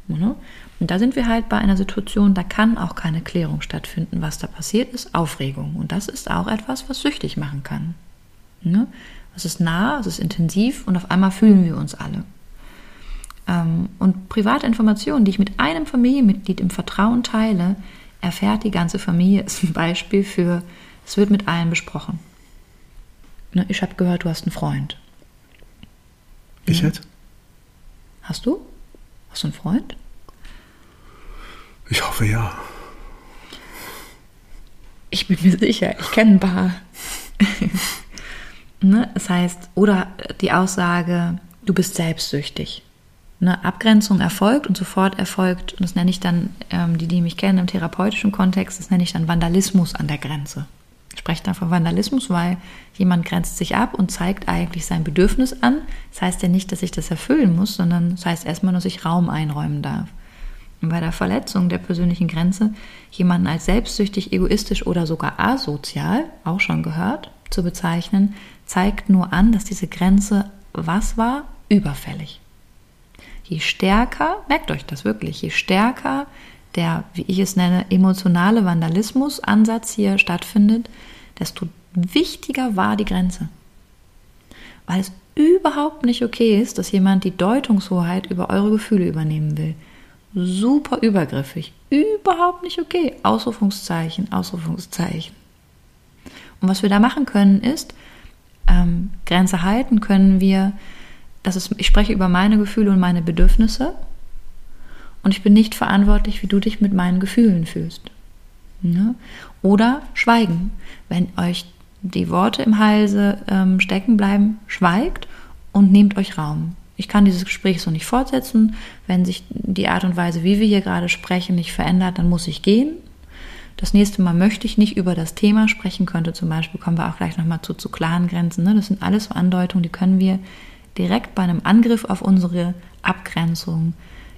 Speaker 2: Ne? Und da sind wir halt bei einer Situation, da kann auch keine Klärung stattfinden. Was da passiert ist, Aufregung. Und das ist auch etwas, was süchtig machen kann. Ne? Es ist nah, es ist intensiv und auf einmal fühlen wir uns alle. Ähm, und private Informationen, die ich mit einem Familienmitglied im Vertrauen teile, erfährt die ganze Familie, ist ein Beispiel für, es wird mit allen besprochen. Ne, ich habe gehört, du hast einen Freund.
Speaker 1: Ich hätte?
Speaker 2: Hast du? Hast du einen Freund?
Speaker 1: Ich hoffe ja.
Speaker 2: Ich bin mir sicher, ich kenne ein paar. ne? Das heißt, oder die Aussage, du bist selbstsüchtig eine Abgrenzung erfolgt und sofort erfolgt, und das nenne ich dann, ähm, die, die mich kennen im therapeutischen Kontext, das nenne ich dann Vandalismus an der Grenze. Ich spreche dann von Vandalismus, weil jemand grenzt sich ab und zeigt eigentlich sein Bedürfnis an. Das heißt ja nicht, dass ich das erfüllen muss, sondern das heißt erstmal dass ich Raum einräumen darf. Und bei der Verletzung der persönlichen Grenze jemanden als selbstsüchtig, egoistisch oder sogar asozial, auch schon gehört, zu bezeichnen, zeigt nur an, dass diese Grenze was war? Überfällig je stärker, merkt euch das wirklich, je stärker der, wie ich es nenne, emotionale Vandalismus-Ansatz hier stattfindet, desto wichtiger war die Grenze. Weil es überhaupt nicht okay ist, dass jemand die Deutungshoheit über eure Gefühle übernehmen will. Super übergriffig. Überhaupt nicht okay. Ausrufungszeichen, Ausrufungszeichen. Und was wir da machen können, ist, ähm, Grenze halten können wir das ist, ich spreche über meine Gefühle und meine Bedürfnisse und ich bin nicht verantwortlich, wie du dich mit meinen Gefühlen fühlst. Ne? Oder schweigen. Wenn euch die Worte im Halse ähm, stecken bleiben, schweigt und nehmt euch Raum. Ich kann dieses Gespräch so nicht fortsetzen. Wenn sich die Art und Weise, wie wir hier gerade sprechen, nicht verändert, dann muss ich gehen. Das nächste Mal möchte ich nicht über das Thema sprechen, könnte zum Beispiel, kommen wir auch gleich nochmal zu, zu klaren Grenzen. Ne? Das sind alles so Andeutungen, die können wir direkt bei einem Angriff auf unsere Abgrenzung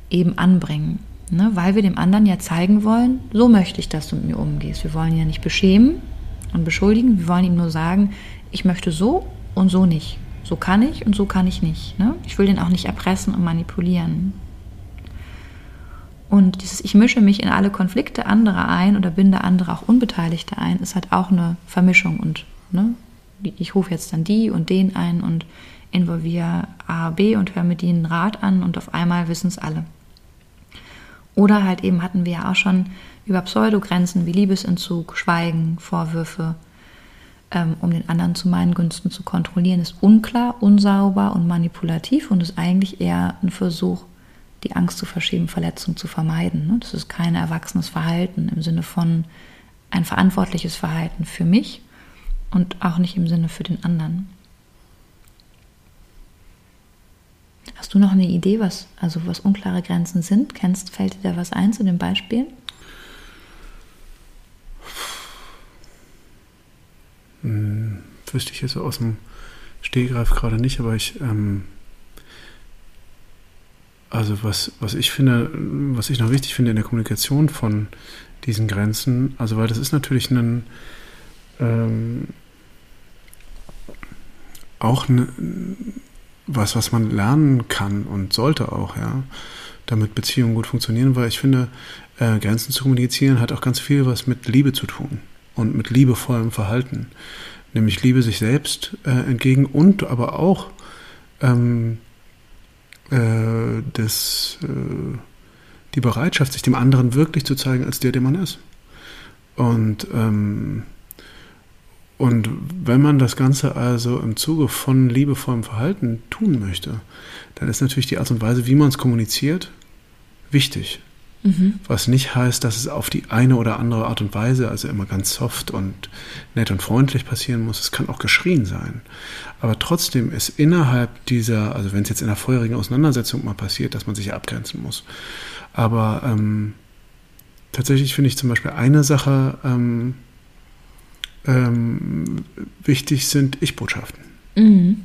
Speaker 2: eben anbringen. Ne? Weil wir dem anderen ja zeigen wollen, so möchte ich, dass du mit mir umgehst. Wir wollen ihn ja nicht beschämen und beschuldigen, wir wollen ihm nur sagen, ich möchte so und so nicht. So kann ich und so kann ich nicht. Ne? Ich will den auch nicht erpressen und manipulieren. Und dieses Ich mische mich in alle Konflikte anderer ein oder binde andere auch Unbeteiligte ein, ist halt auch eine Vermischung. Und ne, ich rufe jetzt dann die und den ein und involviere A, B und höre mir die einen Rat an und auf einmal wissen es alle. Oder halt eben hatten wir ja auch schon über Pseudogrenzen wie Liebesentzug, Schweigen, Vorwürfe, ähm, um den anderen zu meinen Gunsten zu kontrollieren, ist unklar, unsauber und manipulativ und ist eigentlich eher ein Versuch, die Angst zu verschieben, Verletzung zu vermeiden. Ne? Das ist kein erwachsenes Verhalten im Sinne von ein verantwortliches Verhalten für mich und auch nicht im Sinne für den anderen. Hast du noch eine Idee, was also was unklare Grenzen sind? Kennst, fällt dir da was ein zu den Beispielen?
Speaker 1: Hm, wüsste ich jetzt aus dem Stehgreif gerade nicht, aber ich, ähm, also was, was ich finde, was ich noch wichtig finde in der Kommunikation von diesen Grenzen, also weil das ist natürlich ein, ähm, auch ne, was, was man lernen kann und sollte auch, ja, damit Beziehungen gut funktionieren, weil ich finde, äh, Grenzen zu kommunizieren hat auch ganz viel was mit Liebe zu tun und mit liebevollem Verhalten. Nämlich Liebe sich selbst äh, entgegen und aber auch ähm, äh, das, äh, die Bereitschaft, sich dem anderen wirklich zu zeigen, als der, der man ist. Und, ähm, und wenn man das Ganze also im Zuge von liebevollem Verhalten tun möchte, dann ist natürlich die Art und Weise, wie man es kommuniziert, wichtig. Mhm. Was nicht heißt, dass es auf die eine oder andere Art und Weise, also immer ganz soft und nett und freundlich passieren muss. Es kann auch geschrien sein. Aber trotzdem ist innerhalb dieser, also wenn es jetzt in einer feurigen Auseinandersetzung mal passiert, dass man sich abgrenzen muss. Aber ähm, tatsächlich finde ich zum Beispiel eine Sache ähm, ähm, wichtig sind Ich-Botschaften. Mhm.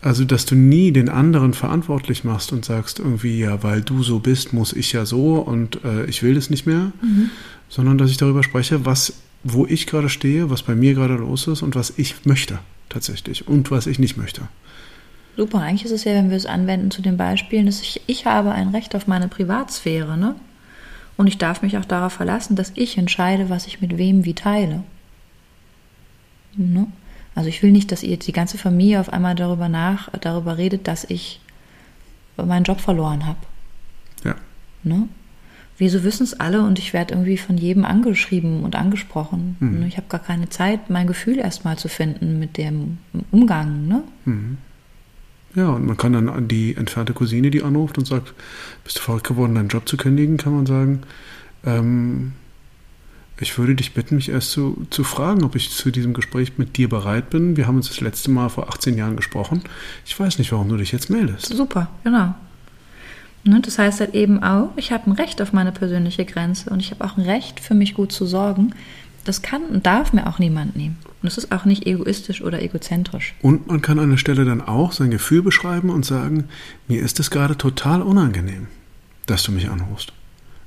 Speaker 1: Also, dass du nie den anderen verantwortlich machst und sagst irgendwie, ja, weil du so bist, muss ich ja so und äh, ich will das nicht mehr, mhm. sondern dass ich darüber spreche, was, wo ich gerade stehe, was bei mir gerade los ist und was ich möchte tatsächlich und was ich nicht möchte.
Speaker 2: Super, eigentlich ist es ja, wenn wir es anwenden zu den Beispielen, dass ich, ich habe ein Recht auf meine Privatsphäre, ne? Und ich darf mich auch darauf verlassen, dass ich entscheide, was ich mit wem wie teile. Ne? Also ich will nicht, dass ihr die ganze Familie auf einmal darüber nach, darüber redet, dass ich meinen Job verloren habe.
Speaker 1: Ja.
Speaker 2: Ne? Wieso wissen es alle und ich werde irgendwie von jedem angeschrieben und angesprochen. Mhm. Ne? Ich habe gar keine Zeit, mein Gefühl erstmal zu finden mit dem Umgang. Ne? Mhm.
Speaker 1: Ja, und man kann dann an die entfernte Cousine, die anruft und sagt, bist du verrückt geworden, deinen Job zu kündigen, kann man sagen, ähm, ich würde dich bitten, mich erst zu, zu fragen, ob ich zu diesem Gespräch mit dir bereit bin. Wir haben uns das letzte Mal vor 18 Jahren gesprochen. Ich weiß nicht, warum du dich jetzt meldest.
Speaker 2: Super, genau. Ne, das heißt halt eben auch, ich habe ein Recht auf meine persönliche Grenze und ich habe auch ein Recht, für mich gut zu sorgen. Das kann und darf mir auch niemand nehmen. Und das ist auch nicht egoistisch oder egozentrisch.
Speaker 1: Und man kann an der Stelle dann auch sein Gefühl beschreiben und sagen, mir ist es gerade total unangenehm, dass du mich anrufst.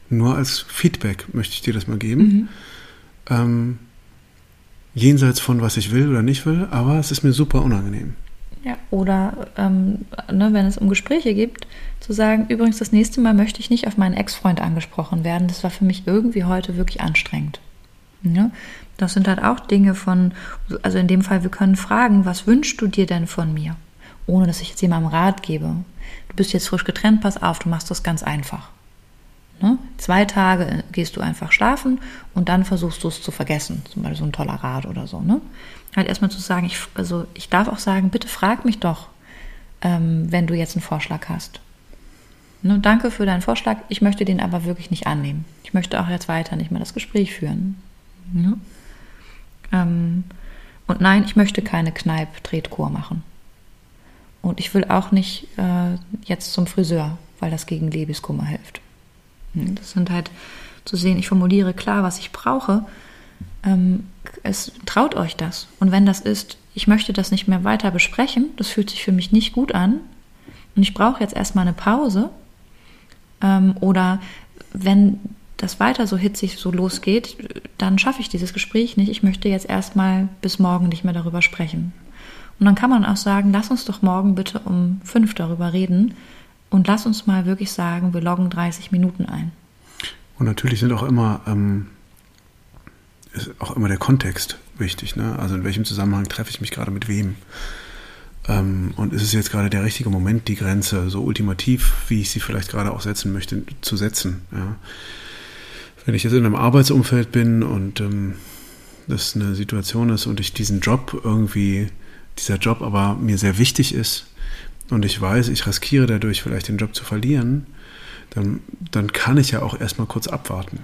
Speaker 1: Nur als Feedback möchte ich dir das mal geben. Mhm. Ähm, jenseits von was ich will oder nicht will, aber es ist mir super unangenehm.
Speaker 2: Ja, oder ähm, ne, wenn es um Gespräche gibt, zu sagen, übrigens, das nächste Mal möchte ich nicht auf meinen Ex-Freund angesprochen werden. Das war für mich irgendwie heute wirklich anstrengend. Ja? Das sind halt auch Dinge von, also in dem Fall, wir können fragen, was wünschst du dir denn von mir? Ohne dass ich jetzt jemandem Rat gebe. Du bist jetzt frisch getrennt, pass auf, du machst das ganz einfach. Ne? Zwei Tage gehst du einfach schlafen und dann versuchst du es zu vergessen. Zum Beispiel so ein toller Rat oder so. Ne? Halt erstmal zu sagen, ich, also ich darf auch sagen, bitte frag mich doch, ähm, wenn du jetzt einen Vorschlag hast. Ne? Danke für deinen Vorschlag, ich möchte den aber wirklich nicht annehmen. Ich möchte auch jetzt weiter nicht mehr das Gespräch führen. Ne? Ähm, und nein, ich möchte keine Kneipp-Tretkur machen. Und ich will auch nicht äh, jetzt zum Friseur, weil das gegen Liebeskummer hilft. Hm, das sind halt zu sehen, ich formuliere klar, was ich brauche. Ähm, es traut euch das. Und wenn das ist, ich möchte das nicht mehr weiter besprechen, das fühlt sich für mich nicht gut an und ich brauche jetzt erstmal eine Pause. Ähm, oder wenn das weiter so hitzig so losgeht, dann schaffe ich dieses Gespräch nicht. Ich möchte jetzt erstmal bis morgen nicht mehr darüber sprechen. Und dann kann man auch sagen, lass uns doch morgen bitte um fünf darüber reden und lass uns mal wirklich sagen, wir loggen 30 Minuten ein.
Speaker 1: Und natürlich sind auch immer, ähm, ist auch immer der Kontext wichtig. Ne? Also in welchem Zusammenhang treffe ich mich gerade mit wem? Ähm, und ist es jetzt gerade der richtige Moment, die Grenze so ultimativ, wie ich sie vielleicht gerade auch setzen möchte, zu setzen? Ja? Wenn ich jetzt in einem Arbeitsumfeld bin und ähm, das eine Situation ist und ich diesen Job irgendwie, dieser Job aber mir sehr wichtig ist und ich weiß, ich riskiere dadurch vielleicht den Job zu verlieren, dann, dann kann ich ja auch erstmal kurz abwarten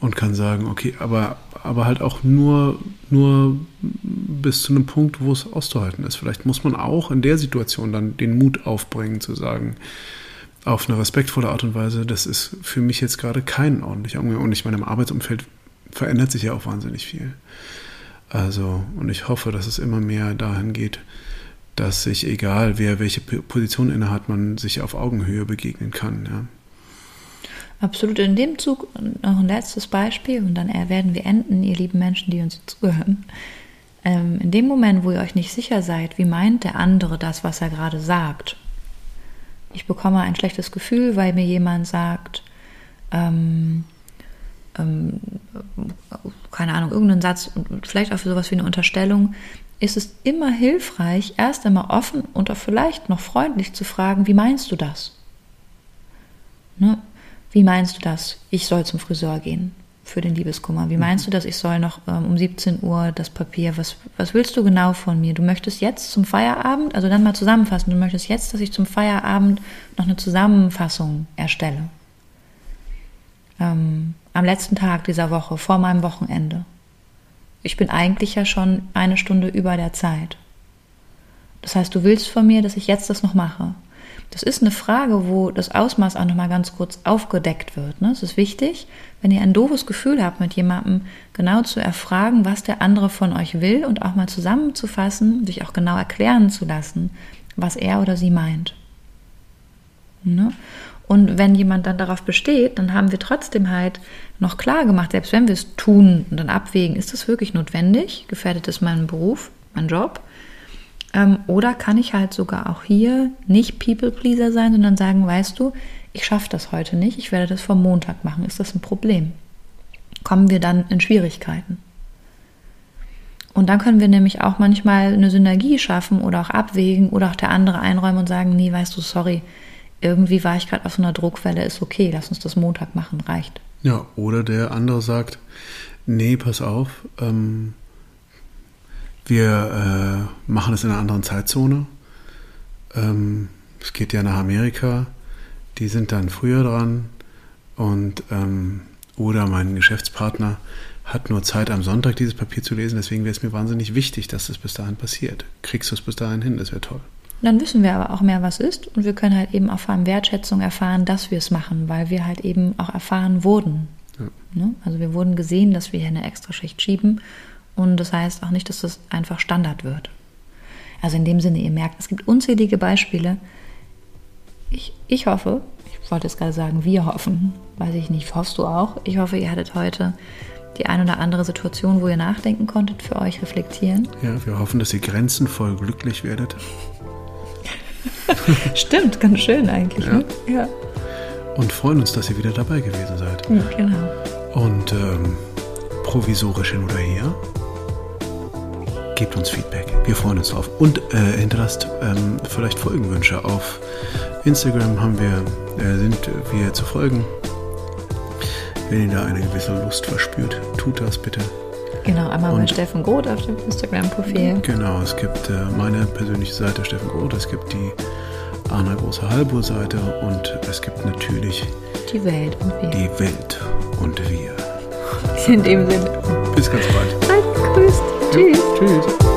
Speaker 1: und kann sagen, okay, aber, aber halt auch nur, nur bis zu einem Punkt, wo es auszuhalten ist. Vielleicht muss man auch in der Situation dann den Mut aufbringen, zu sagen, auf eine respektvolle Art und Weise, das ist für mich jetzt gerade kein ordentlicher Umgang. Und ich meine, im Arbeitsumfeld verändert sich ja auch wahnsinnig viel. Also, und ich hoffe, dass es immer mehr dahin geht, dass sich, egal wer welche Position innehat, man sich auf Augenhöhe begegnen kann. Ja.
Speaker 2: Absolut. In dem Zug noch ein letztes Beispiel und dann werden wir enden, ihr lieben Menschen, die uns zuhören. Ähm, in dem Moment, wo ihr euch nicht sicher seid, wie meint der andere das, was er gerade sagt. Ich bekomme ein schlechtes Gefühl, weil mir jemand sagt, ähm, ähm, keine Ahnung, irgendeinen Satz, vielleicht auch für sowas wie eine Unterstellung, ist es immer hilfreich, erst einmal offen und auch vielleicht noch freundlich zu fragen, wie meinst du das? Ne? Wie meinst du das? Ich soll zum Friseur gehen für den Liebeskummer. Wie meinst du das? Ich soll noch ähm, um 17 Uhr das Papier. Was, was willst du genau von mir? Du möchtest jetzt zum Feierabend, also dann mal zusammenfassen. Du möchtest jetzt, dass ich zum Feierabend noch eine Zusammenfassung erstelle. Ähm, am letzten Tag dieser Woche, vor meinem Wochenende. Ich bin eigentlich ja schon eine Stunde über der Zeit. Das heißt, du willst von mir, dass ich jetzt das noch mache. Das ist eine Frage, wo das Ausmaß auch nochmal ganz kurz aufgedeckt wird. Ne? Es ist wichtig, wenn ihr ein doofes Gefühl habt, mit jemandem genau zu erfragen, was der andere von euch will und auch mal zusammenzufassen, sich auch genau erklären zu lassen, was er oder sie meint. Ne? Und wenn jemand dann darauf besteht, dann haben wir trotzdem halt noch klar gemacht, selbst wenn wir es tun und dann abwägen, ist das wirklich notwendig? Gefährdet es meinen Beruf, meinen Job? Ähm, oder kann ich halt sogar auch hier nicht People-Pleaser sein, sondern sagen, weißt du, ich schaffe das heute nicht, ich werde das vor Montag machen. Ist das ein Problem? Kommen wir dann in Schwierigkeiten? Und dann können wir nämlich auch manchmal eine Synergie schaffen oder auch abwägen oder auch der andere einräumen und sagen, nee, weißt du, sorry, irgendwie war ich gerade auf so einer Druckwelle, ist okay, lass uns das Montag machen, reicht.
Speaker 1: Ja, oder der andere sagt, nee, pass auf, ähm, wir äh, machen es in einer anderen Zeitzone. Ähm, es geht ja nach Amerika. Die sind dann früher dran. Und ähm, oder mein Geschäftspartner hat nur Zeit am Sonntag dieses Papier zu lesen. Deswegen wäre es mir wahnsinnig wichtig, dass das bis dahin passiert. Kriegst du es bis dahin hin? Das wäre toll.
Speaker 2: Dann wissen wir aber auch mehr, was ist. Und wir können halt eben auch vor allem Wertschätzung erfahren, dass wir es machen, weil wir halt eben auch erfahren wurden. Ja. Ne? Also wir wurden gesehen, dass wir hier eine Extraschicht schieben und das heißt auch nicht, dass das einfach Standard wird. Also in dem Sinne, ihr merkt, es gibt unzählige Beispiele. Ich, ich hoffe, ich wollte es gerade sagen, wir hoffen, weiß ich nicht, hoffst du auch? Ich hoffe, ihr hattet heute die ein oder andere Situation, wo ihr nachdenken konntet, für euch reflektieren.
Speaker 1: Ja, wir hoffen, dass ihr grenzenvoll glücklich werdet.
Speaker 2: Stimmt, ganz schön eigentlich. Ja. Ne? ja.
Speaker 1: Und freuen uns, dass ihr wieder dabei gewesen seid.
Speaker 2: Ja, genau.
Speaker 1: Und ähm, provisorisch hin oder her gebt uns Feedback. Wir freuen uns drauf. Und äh, hinterlasst ähm, vielleicht Folgenwünsche. Auf Instagram haben wir, äh, sind wir zu folgen. Wenn ihr da eine gewisse Lust verspürt, tut das bitte.
Speaker 2: Genau, einmal Und, Steffen Groth auf dem Instagram-Profil.
Speaker 1: Genau, es gibt äh, meine persönliche Seite Steffen Groth, es gibt die Anna Große Halbur-Seite und es gibt natürlich
Speaker 2: die Welt und wir.
Speaker 1: Die Welt und wir.
Speaker 2: In dem Sinne.
Speaker 1: Bis ganz bald.
Speaker 2: Seid gegrüßt. Tschüss.
Speaker 1: Tschüss.